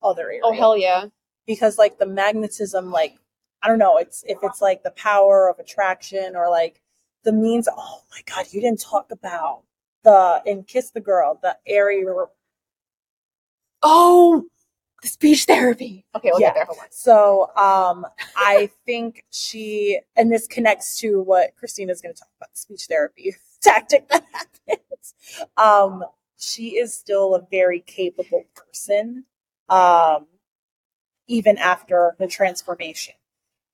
other Ariel. Oh hell yeah! because like the magnetism like i don't know it's if it's like the power of attraction or like the means oh my god you didn't talk about the in kiss the girl the area Oh, the speech therapy. Okay, we'll Yeah. get there. Hold on. so um i think she and this connects to what christina's going to talk about the speech therapy tactic that happens um she is still a very capable person um even after the transformation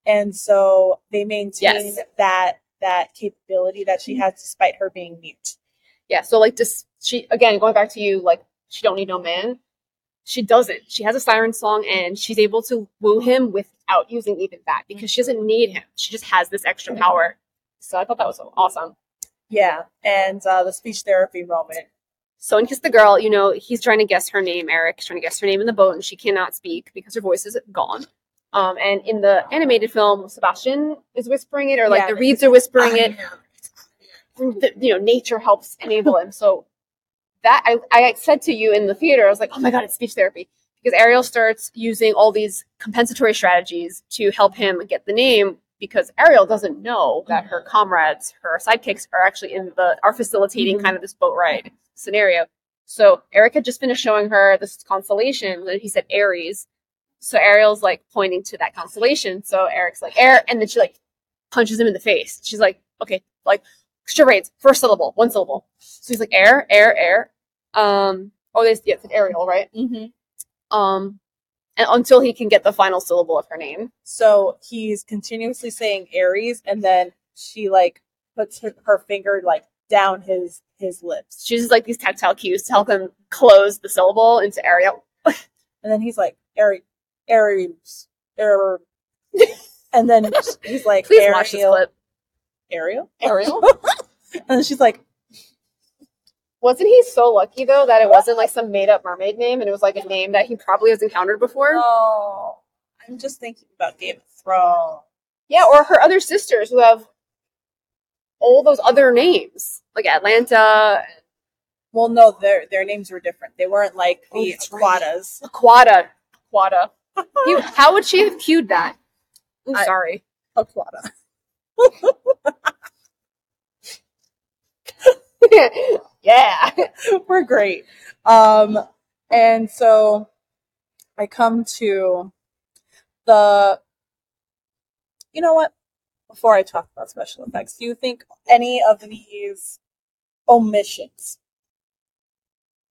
and so they maintain Yes. that that capability that she has despite her being mute Yeah. So like just she again going back to you, like she don't need no man. She doesn't. She has a siren song, and she's able to woo him without using even that because she doesn't need him. She just has this extra power. So I thought that was awesome. yeah and uh the speech therapy moment So in Kiss the Girl, you know, he's trying to guess her name, Eric, is trying to guess her name in the boat, and she cannot speak because her voice is gone. Um, and in the animated film, Sebastian is whispering it, or like Yeah, the reeds are whispering it. The- you know, nature helps enable him. So that I, I said to you in the theater, I was like, oh my god, it's speech therapy because Ariel starts using all these compensatory strategies to help him get the name because Ariel doesn't know that her comrades, her sidekicks, are actually in the are facilitating Mhm. kind of this boat ride scenario. So Eric had just finished showing her this constellation, and he said Aries. So Ariel's like pointing to that constellation. So Eric's like air, and then she like punches him in the face. She's like, okay, like charades, first syllable, one syllable. So he's like air, air, air. Um, oh, there's yeah, it's an Ariel, right? mm-hmm. Um, and until he can get the final syllable of her name. So he's continuously saying Aries, and then she like puts her, her finger like down his his lips, She uses like these tactile cues to help him close the syllable into Ariel. and then he's like Aries, Aries, Aries, and then he's like Please Ariel, watch this clip. Ariel, Ariel. and then she's like, Wasn't he so lucky though that it wasn't like some made up mermaid name and it was like a name that he probably has encountered before? "Oh, I'm just thinking about Game of Thrones." Yeah, or her other sisters who have all those other names, like Atlanta, Well, no, their their names were different. They weren't like Oh, the that's right. Aquatas. Aquata. Aquata. How would she have cued that? Ooh, I- sorry. Aquata. yeah. we're great. Um, and so I come to the. You know what? Before I talk about special effects, do you think any of these omissions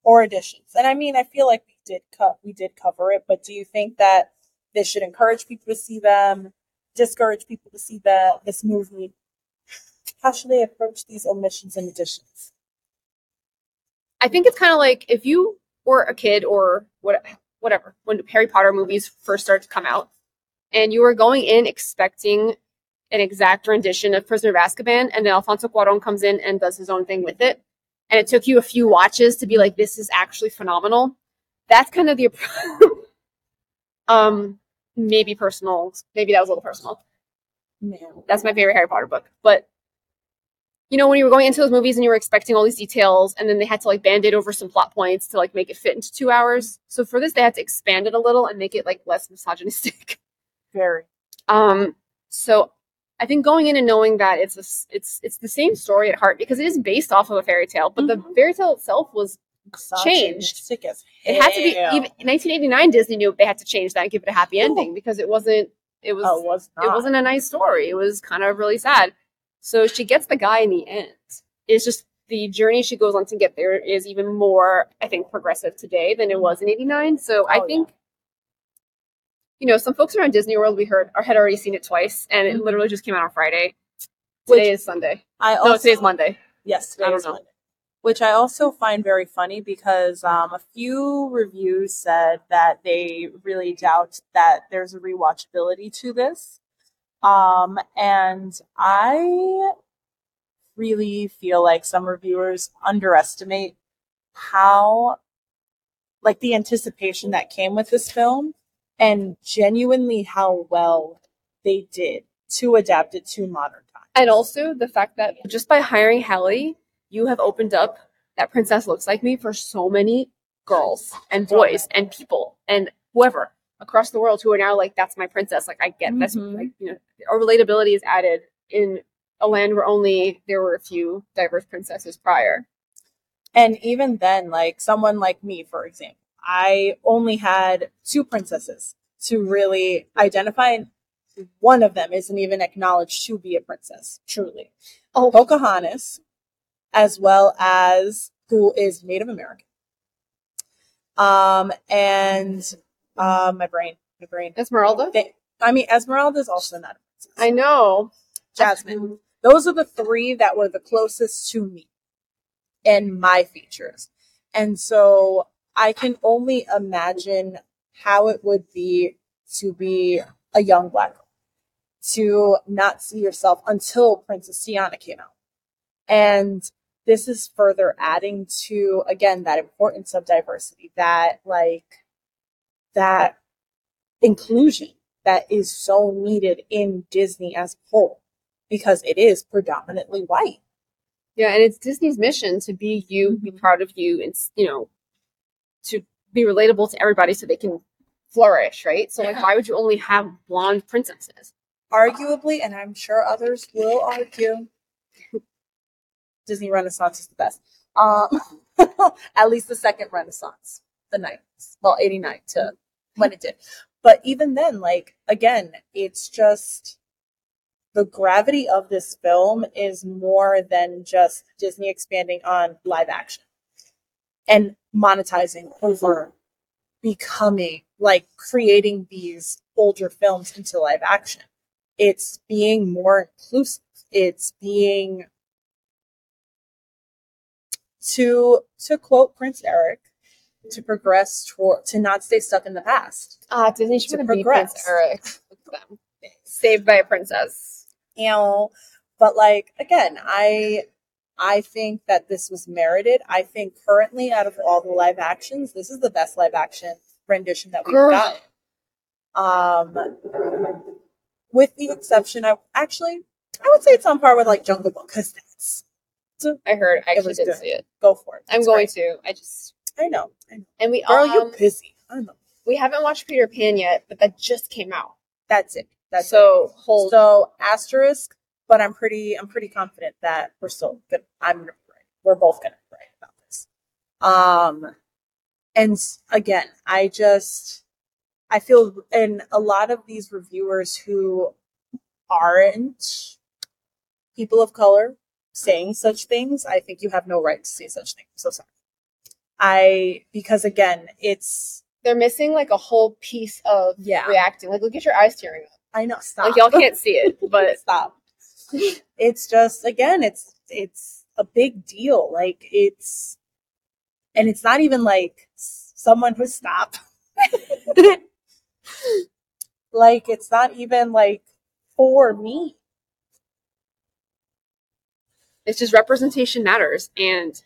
or additions? And I mean, I feel like we did cut, we did cover it, but do you think that this should encourage people to see them, discourage people to see that this movie? How should they approach these omissions and additions? I think it's kind of like if you were a kid or what, whatever, when Harry Potter movies first started to come out, and you were going in expecting an exact rendition of Prisoner of Azkaban, and then Alfonso Cuarón comes in and does his own thing with it, and it took you a few watches to be like, this is actually phenomenal. That's kind of the, um, maybe personal, maybe that was a little personal. No. That's my favorite Harry Potter book. But you know, when you were going into those movies and you were expecting all these details, and then they had to like band-aid over some plot points to like make it fit into two hours. So for this, they had to expand it a little and make it like less misogynistic. Very. Um, so I think going in and knowing that it's a, it's it's the same story at heart because it is based off of a fairy tale, but the Mhm. fairy tale itself was Changed. Sick as it had to be even 1989 Disney knew they had to change that and give it a happy ending because it wasn't it was Oh, it was not. it wasn't a nice story. It was kind of really sad. So she gets the guy in the end. It's just the journey she goes on to get there is even more, I think, progressive today than it was in '89. So I Oh, think, you know, some folks around Disney World we heard or had already seen it twice, and it Mhm. literally just came out on Friday. Which- Today is Sunday. I also, No, today's Monday. Yes, I don't know. Monday. Which I also find very funny because um, a few reviews said that they really doubt that there's a rewatchability to this. Um, and I really feel like some reviewers underestimate how, like, the anticipation that came with this film and genuinely how well they did to adapt it to modern times. And also the fact that just by hiring Halle, you have opened up that Princess Looks Like Me for so many girls and boys and people and whoever across the world who are now like, that's my princess. Like I get this. Mhm. Like, you know, our relatability is added in a land where only there were a few diverse princesses prior. And even then, like someone like me, for example, I only had two princesses to really identify. And one of them isn't even acknowledged to be a princess, truly. Oh, Pocahontas, as well as who is Native American. Um, and uh, my brain, my brain. Esmeralda? They, I mean, Esmeralda is also not a princess. I know. Jasmine. Those are the three that were the closest to me in my features. And so I can only imagine how it would be to be a young black girl, to not see yourself until Princess Tiana came out. And this is further adding to, again, that importance of diversity, that like, that inclusion that is so needed in Disney as a whole because it is predominantly white. Yeah, and it's Disney's mission to be you, be proud of you, and you know, to be relatable to everybody so they can flourish, right? So like, why would you only have blonde princesses? Arguably, and I'm sure others will argue, Disney Renaissance is the best. Um, at least the second Renaissance, the 90s, well, 89 to when it did. But even then, like, again, it's just the gravity of this film is more than just Disney expanding on live action and monetizing over becoming like creating these older films into live action. It's being more inclusive. It's being to to quote Prince Eric, to progress toward to not stay stuck in the past. Ah, Disney should beat Prince progress. Eric. Look at them. Saved by a princess. You know, but like again, I I think that this was merited. I think currently out of all the live actions, this is the best live action rendition that we've Girl. got. Um with the exception of actually I would say it's on par with like Jungle Book because that's I heard. I actually did good. see it. go for it. I'm going great. to. I just I know. I know. and we Girl, um, you're busy. I know. we haven't watched Peter Pan yet, but that just came out. That's it. That's so hold. So asterisk, but I'm pretty I'm pretty confident that we're still good. I'm gonna be right. We're both gonna be right about this. Um and again, I just I feel and a lot of these reviewers who aren't people of color saying such things, I think you have no right to say such things. So sorry. I because again, it's They're missing like a whole piece of Yeah. reacting. Like, look at your eyes tearing up. I know stop. Like y'all can't see it, but stop. it's just again, it's it's a big deal. Like it's and it's not even like someone who stop. like it's not even like for me. it's just representation matters, and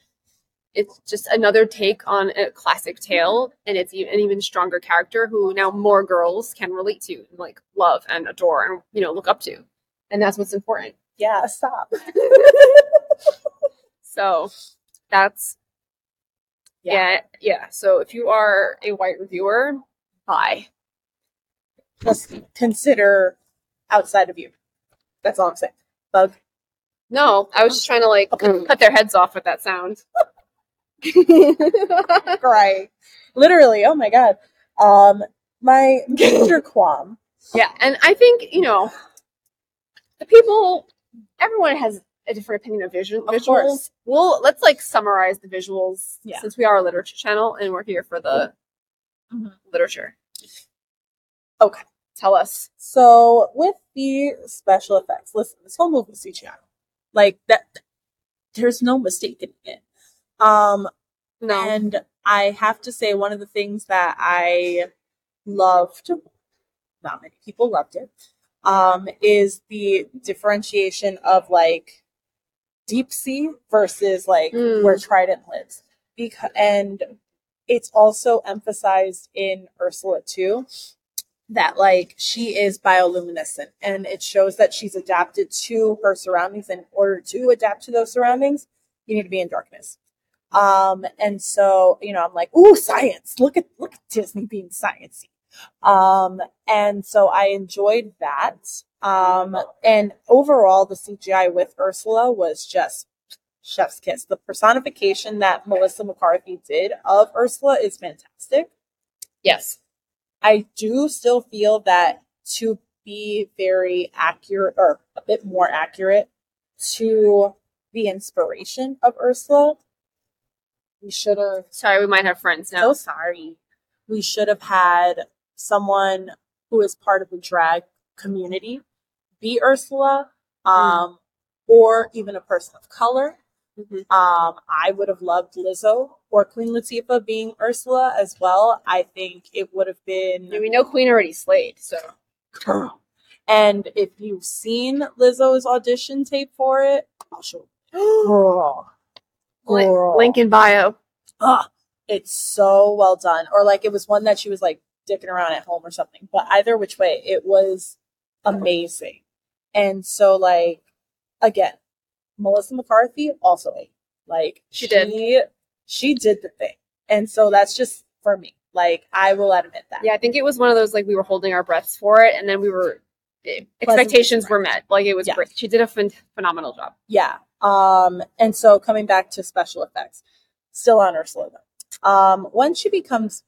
it's just another take on a classic tale, and it's an even stronger character who now more girls can relate to, and like love and adore, and you know look up to, and that's what's important. Yeah, stop. So that's yeah, yeah. So if you are a white reviewer, bye. Just consider outside of you. That's all I'm saying. Bug. No, I was just trying to like cut their heads off with that sound. Right. Literally, oh my god. Um my major qualm. yeah, and I think you know the people. Everyone has a different opinion of visual Of visuals. course. Well, let's like summarize the visuals Yeah. since we are a literature channel and we're here for the Mhm. literature. Okay. Tell us. So with the special effects, listen, this whole movie is CGI. Like that there's no mistaking it. Um No. and I have to say one of the things that I loved, not many people loved it, um, is the differentiation of like deep sea versus like Mm. where Triton lives. Because and it's also emphasized in Ursula too that like she is bioluminescent and it shows that she's adapted to her surroundings in order to adapt to those surroundings you need to be in darkness um and so you know i'm like ooh science. Look at look at disney being sciencey. Um and so i enjoyed that. Um and overall the cgi with ursula was just chef's kiss. The personification that melissa mccarthy did of ursula is fantastic. Yes. I do still feel that to be very accurate or a bit more accurate to the inspiration of Ursula, we should have. Sorry, we might have friends now. So sorry. We should have had someone who is part of the drag community be Ursula, um, or even a person of color. Mhm. Um, I would have loved Lizzo or Queen Latifah being Ursula as well. I think it would have been We know Queen already slayed, so girl. And if you've seen Lizzo's audition tape for it, I'll show you. Girl. Girl. link in bio. Ugh, it's so well done. Or like it was one that she was like dicking around at home or something. But either which way, it was amazing. And so like again, Melissa McCarthy also ate. Like She did. She, she did the thing. And so that's just for me. Like I will admit that. Yeah, I think it was one of those like we were holding our breaths for it, and then we were eh, expectations were met. Like it was Yeah. great. She did a phen- phenomenal job. Yeah. Um, and so coming back to special effects, still on Ursula though. Um, when she becomes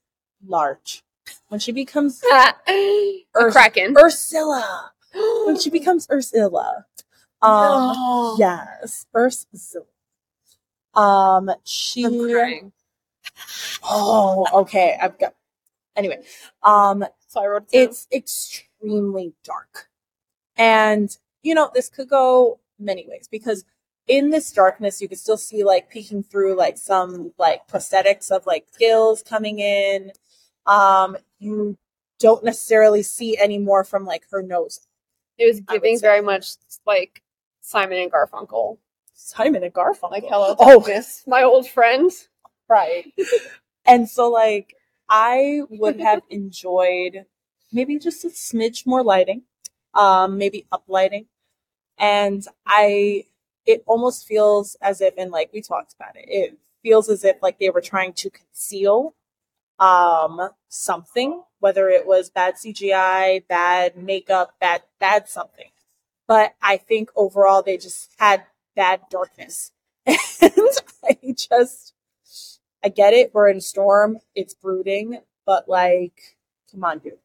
large, when she becomes a Urs- kraken. Ursula, when she becomes Ursula, um, No. yes, Ursula. Um, she. I'm crying. Oh, okay. I've got. Anyway, um, So I wrote it's extremely dark. And, you know, this could go many ways because in this darkness, you could still see like peeking through like some like prosthetics of like gills coming in. Um, you don't necessarily see any more from like her nose. it was giving very much like Simon and Garfunkel. Simon and Garfunkel. Like hello, Oh, darkness, my old friend. right. and so like I would have enjoyed maybe just a smidge more lighting, um, maybe up lighting. And I it almost feels as if and like we talked about it, it feels as if like they were trying to conceal um something, whether it was bad CGI, bad makeup, bad bad something. But I think overall they just had bad darkness. And I just I get it. We're in a storm. It's brooding, but like, come on, dude.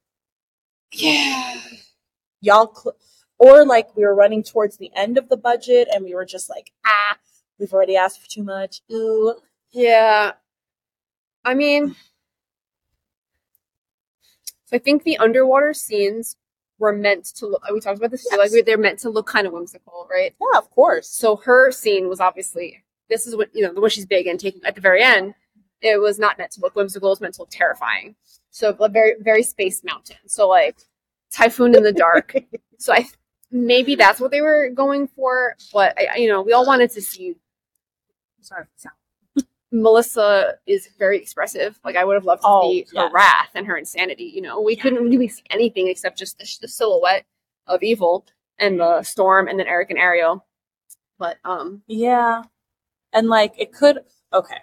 Yeah. Y'all, cl- or like we were running towards the end of the budget and we were just like, ah, we've already asked for too much. Ooh. Yeah. I mean, so I think the underwater scenes were meant to look, we talked about this too, like they're meant to look kind of whimsical, right? Yeah, of course. So her scene was obviously, this is what, you know, when she's big and taking at the very end, it was not meant to look whimsical, it was meant to look terrifying. So a very, very space mountain. So like typhoon in the dark. so I, maybe that's what they were going for, but I, you know, we all wanted to see Sorry. for the sound. Melissa is very expressive. Like I would have loved to Oh, see her wrath and her insanity. You know, we Yeah. couldn't really see anything except just the, the silhouette of evil and the storm, and then Eric and Ariel. But um, Yeah. And like, it could, okay.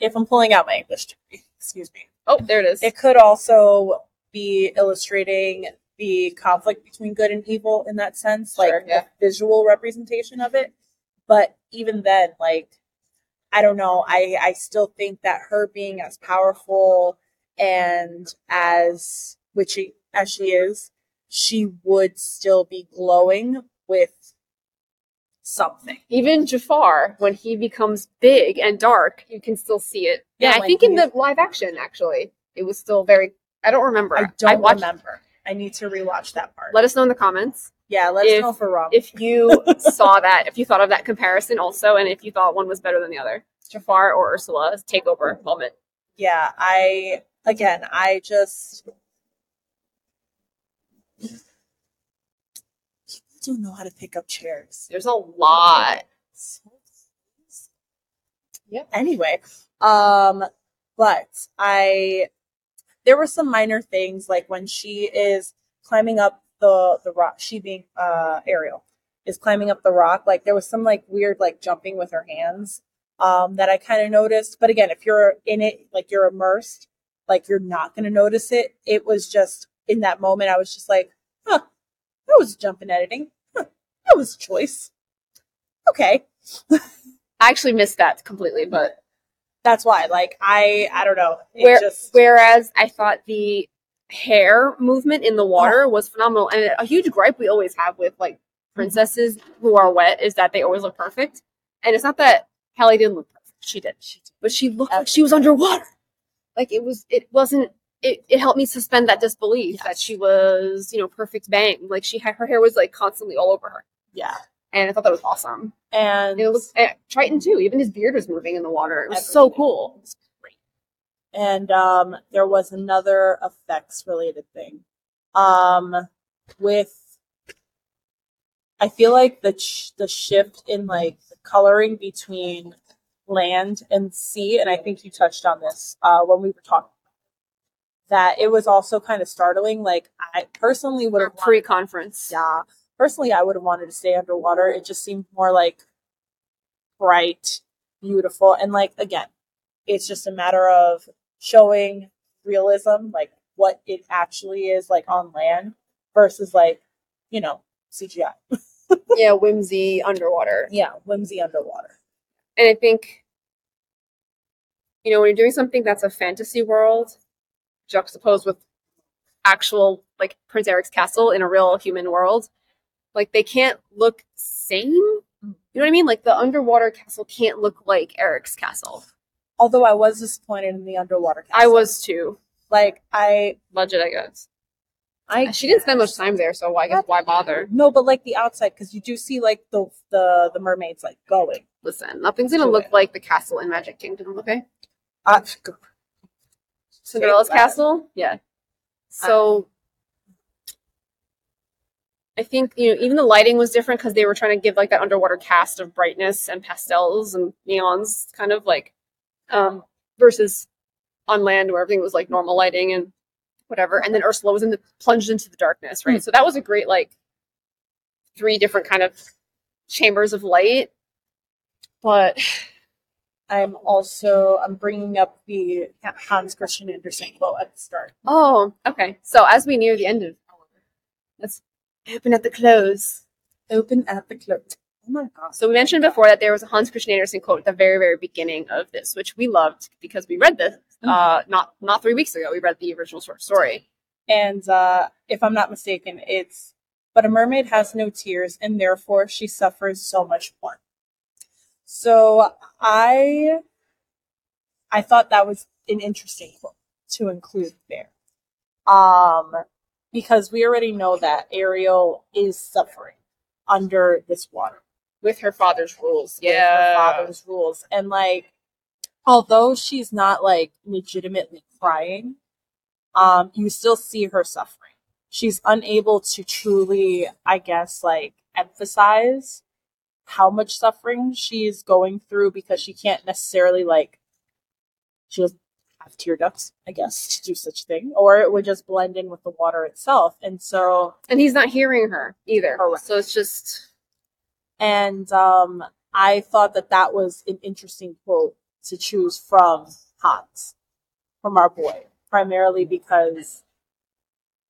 If I'm pulling out my English degree, excuse me. oh, there it is. It could also be illustrating the conflict between good and evil in that sense, Sure, like yeah. the visual representation of it. But even then, like, I don't know, I, I still think that her being as powerful and as witchy as she is, she would still be glowing with something. Even Jafar, when he becomes big and dark, you can still see it. Yeah, Yeah, I when think in the live action, actually, it was still very. I don't remember. I don't watched- remember. I need to rewatch that part. Let us know in the comments yeah, let us if- know if we're wrong. if you saw that, if you thought of that comparison also, and if you thought one was better than the other. Jafar or Ursula's takeover moment. yeah, I again, I just people don't know how to pick up chairs. There's a lot. Yep. Anyway, um, but I there were some minor things like when she is climbing up the the rock. She being uh Ariel is climbing up the rock. Like there was some like weird like jumping with her hands um that I kind of noticed. But again, if you're in it, like you're immersed, like you're not gonna notice it. It was just in that moment. I was just like, huh, that was jumping editing. Huh, that was choice. Okay. I actually missed that completely, but that's why like i i don't know Where- just whereas I thought the hair movement in the water was phenomenal, and a huge gripe we always have with like princesses who are wet is that they always look perfect, and it's not that Halle didn't look perfect; she did, she did. but she looked like she was underwater. Like it was, it wasn't. It, it helped me suspend that disbelief that she was, you know, perfect bang. Like she had her hair was like constantly all over her, yeah and I thought that was awesome. and And it was and Triton too. Even his beard was moving in the water. It was so cool. It's great. and um there was another effects related thing um with i feel like the ch- the shift in like the coloring between land and sea and i think you touched on this uh when we were talking that it was also kind of startling like i personally would have pre-conference. Yeah. Personally, I would have wanted to stay underwater. It just seemed more like bright, beautiful. And like, again, it's just a matter of showing realism, like what it actually is like on land versus like, you know, CGI. yeah, whimsy underwater. Yeah, whimsy underwater. And I think, you know, when you're doing something that's a fantasy world juxtaposed with actual, like, Prince Eric's castle in a real human world, like, they can't look same. You know what I mean? Like, the underwater castle can't look like Eric's castle. Although I was disappointed in the underwater castle. I was too. Like I, Budget, I guess. I She didn't spend much time there, so why guess why bother? No, but like the outside, because you do see like the the the mermaids like going. Listen, nothing's gonna To look it. like the castle in Magic Kingdom, okay? Uh, Cinderella's castle? Yeah. So I think, you know, even the lighting was different because they were trying to give like that underwater cast of brightness and pastels and neons, kind of like um versus on land where everything was like normal lighting and whatever. And then Ursula was in the plunged into the darkness, right? Mm. So that was a great like three different kind of chambers of light. But I'm also I'm bringing up the Hans Christian Andersen quote at the start. Oh, okay. So as we near the end of let's open at the close. Open at the close. Oh my god! So we mentioned before that there was a Hans Christian Andersen quote at the very, very beginning of this, which we loved because we read this uh not not three weeks ago. We read the original short story. And uh, if I'm not mistaken, it's but a mermaid has no tears, and therefore she suffers so much more. So I I thought that was an interesting quote to include there. Um because we already know that Ariel is suffering under this water With her father's rules. with her father's rules. And like although she's not like legitimately crying, um, you still see her suffering. She's unable to truly, I guess, like emphasize how much suffering she is going through because she can't necessarily like she doesn't have tear ducts, I guess, to do such a thing. Or it would just blend in with the water itself. And so And he's not hearing her either. Correct. So it's just and um, I thought that that was an interesting quote to choose from Hans, from our boy, primarily because,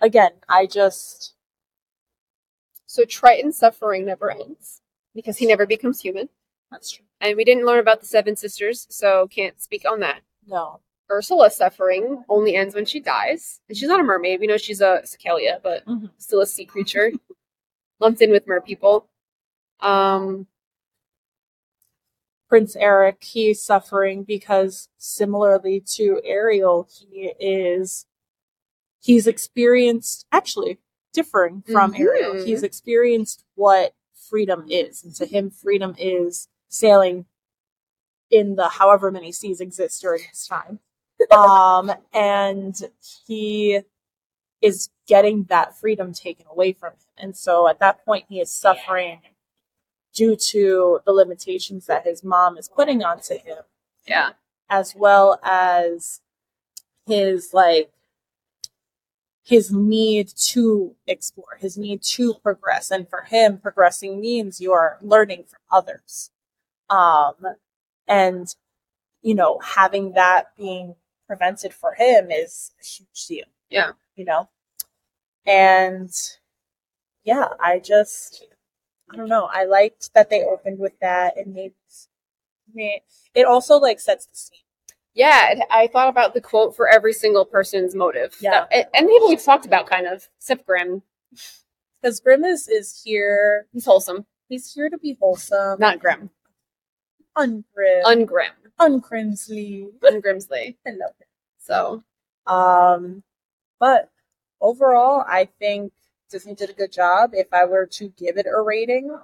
again, I just so Triton's suffering never ends because he never becomes human. that's true. And we didn't learn about the seven sisters, so can't speak on that. No, Ursula's suffering only ends when she dies. And she's not a mermaid. We know she's a cecaelia, but Mhm. still a sea creature. Lumped in with mer people. Um, Prince Eric, he's suffering because similarly to Ariel, he is he's experienced actually differing from Mhm. Ariel. He's experienced what freedom is, and to him, freedom is sailing in the however many seas exist during this time. Um, and he is getting that freedom taken away from him, and so at that point, he is suffering due to the limitations that his mom is putting onto him, yeah. as well as his like his need to explore, his need to progress. And for him, progressing means you are learning from others. Um and you know, having that being prevented for him is a huge deal. Yeah. You know? And yeah, I just I don't know. I liked that they opened with that and made me it also like sets the scene. Yeah, I thought about the quote for every single person's motive. Yeah. That- and people we've talked about, kind of. Except Grim. Because Grimace is here. He's wholesome. He's here to be wholesome. Not Grim. Ungrim. Ungrim. uncrimsley. Ungrimsley. I love it. So, Um, but overall, I think Disney did a good job. If I were to give it a rating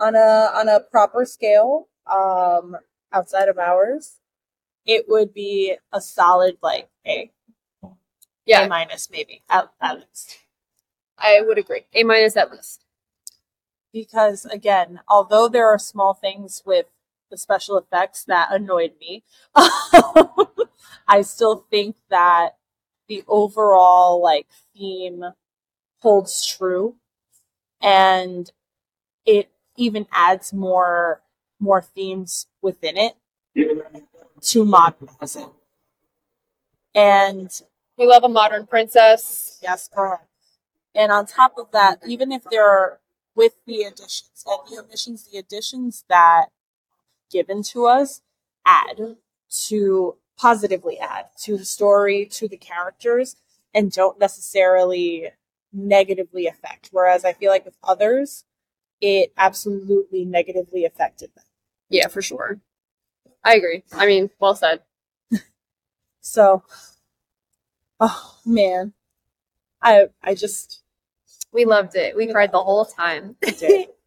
on a on a proper scale, um, outside of ours, it would be a solid like A, yeah, A minus maybe at, at least. I would agree. A minus at least. because again, although there are small things with the special effects that annoyed me, I still think that the overall like theme holds true and it even adds more more themes within it to modernize it. And We love a modern princess. Yes, correct. And on top of that, even if there are with the additions and the omissions, the additions that given to us add to positively add to the story, to the characters, and don't necessarily negatively affect. Whereas I feel like with others, it absolutely negatively affected them. Yeah, for sure. I agree. I mean, well said. So Oh man, I I just We loved it. We cried the whole time. did.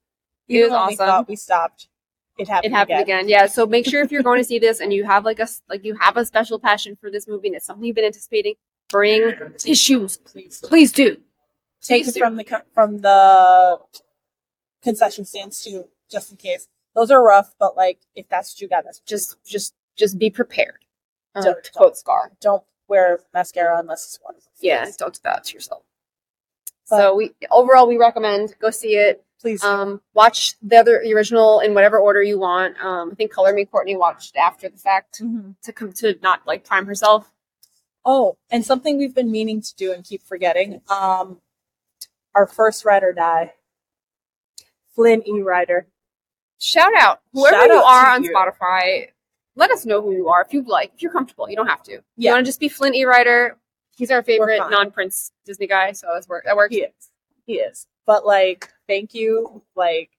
It was we awesome. thought we stopped. It happened. it happened again. Yeah. So make sure if you're going to see this and you have like a like you have a special passion for this movie and it's something you've been anticipating, bring tissues. Please Please do. take Please it do. from the from the concession stands too, just in case. Those are rough, but like if that's what you got, that's Just just just be prepared. Uh, Don't- to quote Scar. don't wear mascara unless it's one. Yeah, don't do that to yourself. so we overall we recommend go see it. Please. Um, watch the other the original in whatever order you want. Um, I think Color Me Courtney watched after the fact Mhm. to come to not like prime herself. Oh, and something we've been meaning to do and keep forgetting. Um, our first ride or die, Flynn E. Rider. Shout out whoever Shout you out are on you. Spotify. Let us know who you are if you like. If you're comfortable, you don't have to. Yeah. You want to just be Flint E. Ryder. He's our favorite non-Prince Disney guy, so that's work. That works. He is. He is. But like, thank you. Like,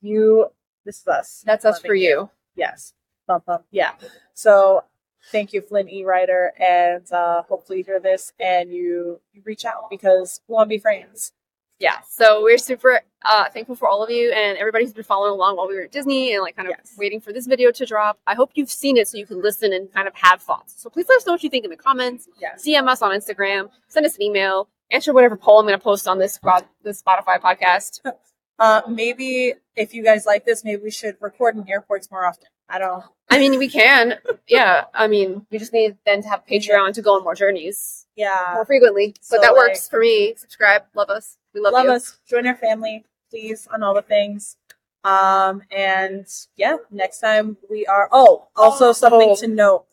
you. This is us. That's us for you. Yes. Bump bump. Yeah. So thank you, Flynn E. Ryder, and uh, hopefully you hear this and you you reach out because we want to be friends. Yeah. So we're super uh, thankful for all of you and everybody who's been following along while we were at Disney and like kind of Yes. waiting for this video to drop. I hope you've seen it so you can listen and kind of have thoughts. So please let us know what you think in the comments. Yes. DM us on Instagram. Send us an email. Answer whatever poll I'm going to post on this spot, this Spotify podcast. Uh, maybe if you guys like this, maybe we should record in airports more often. I don't. I mean, we can. Yeah. I mean, we just need then to have Patreon to go on more journeys Yeah. more frequently. So, but that like- works for me. Subscribe. Love us. We love, love you. us join our family please on all the things um and yeah next time we are oh also Oh. something to note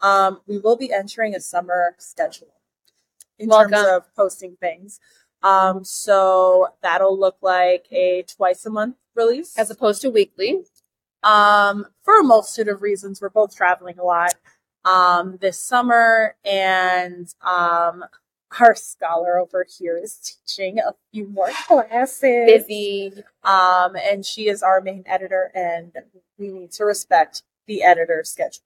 um we will be entering a summer schedule in terms of posting things um so that'll look like a twice a month release As opposed to weekly. um, for a multitude of reasons. We're both traveling a lot um, this summer, and um, our scholar over here is teaching a few more classes. Busy. Um, and she is our main editor, and we need to respect the editor's schedule.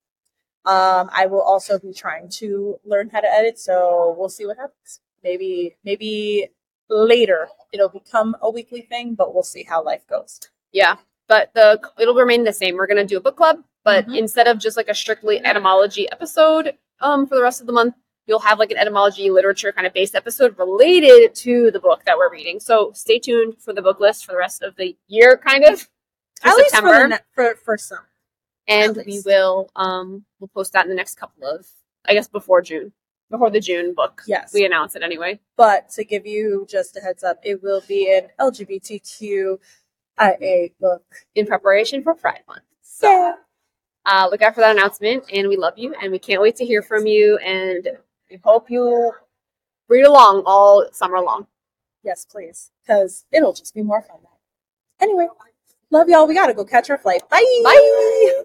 Um, I will also be trying to learn how to edit, so we'll see what happens. Maybe, maybe later it'll become a weekly thing, but we'll see how life goes. Yeah, but the it'll remain the same. We're gonna do a book club, but Mhm. instead of just like a strictly etymology episode, um, for the rest of the month, you'll have like an etymology literature kind of based episode related to the book that we're reading. So stay tuned for the book list for the rest of the year, kind of. At least for, ne- for for some. And at we will um we'll post that in the next couple of I guess before June, before the June book. Yes. we announce it anyway. But to give you just a heads up, it will be an LGBTQIA book. in preparation for Pride Month. So Yeah. uh, look out for that announcement, and we love you, and we can't wait to hear from you, and we hope you read along all summer long. Yes, please. Because it'll just be more fun. Anyway, love y'all. We gotta go catch our flight. Bye. Bye.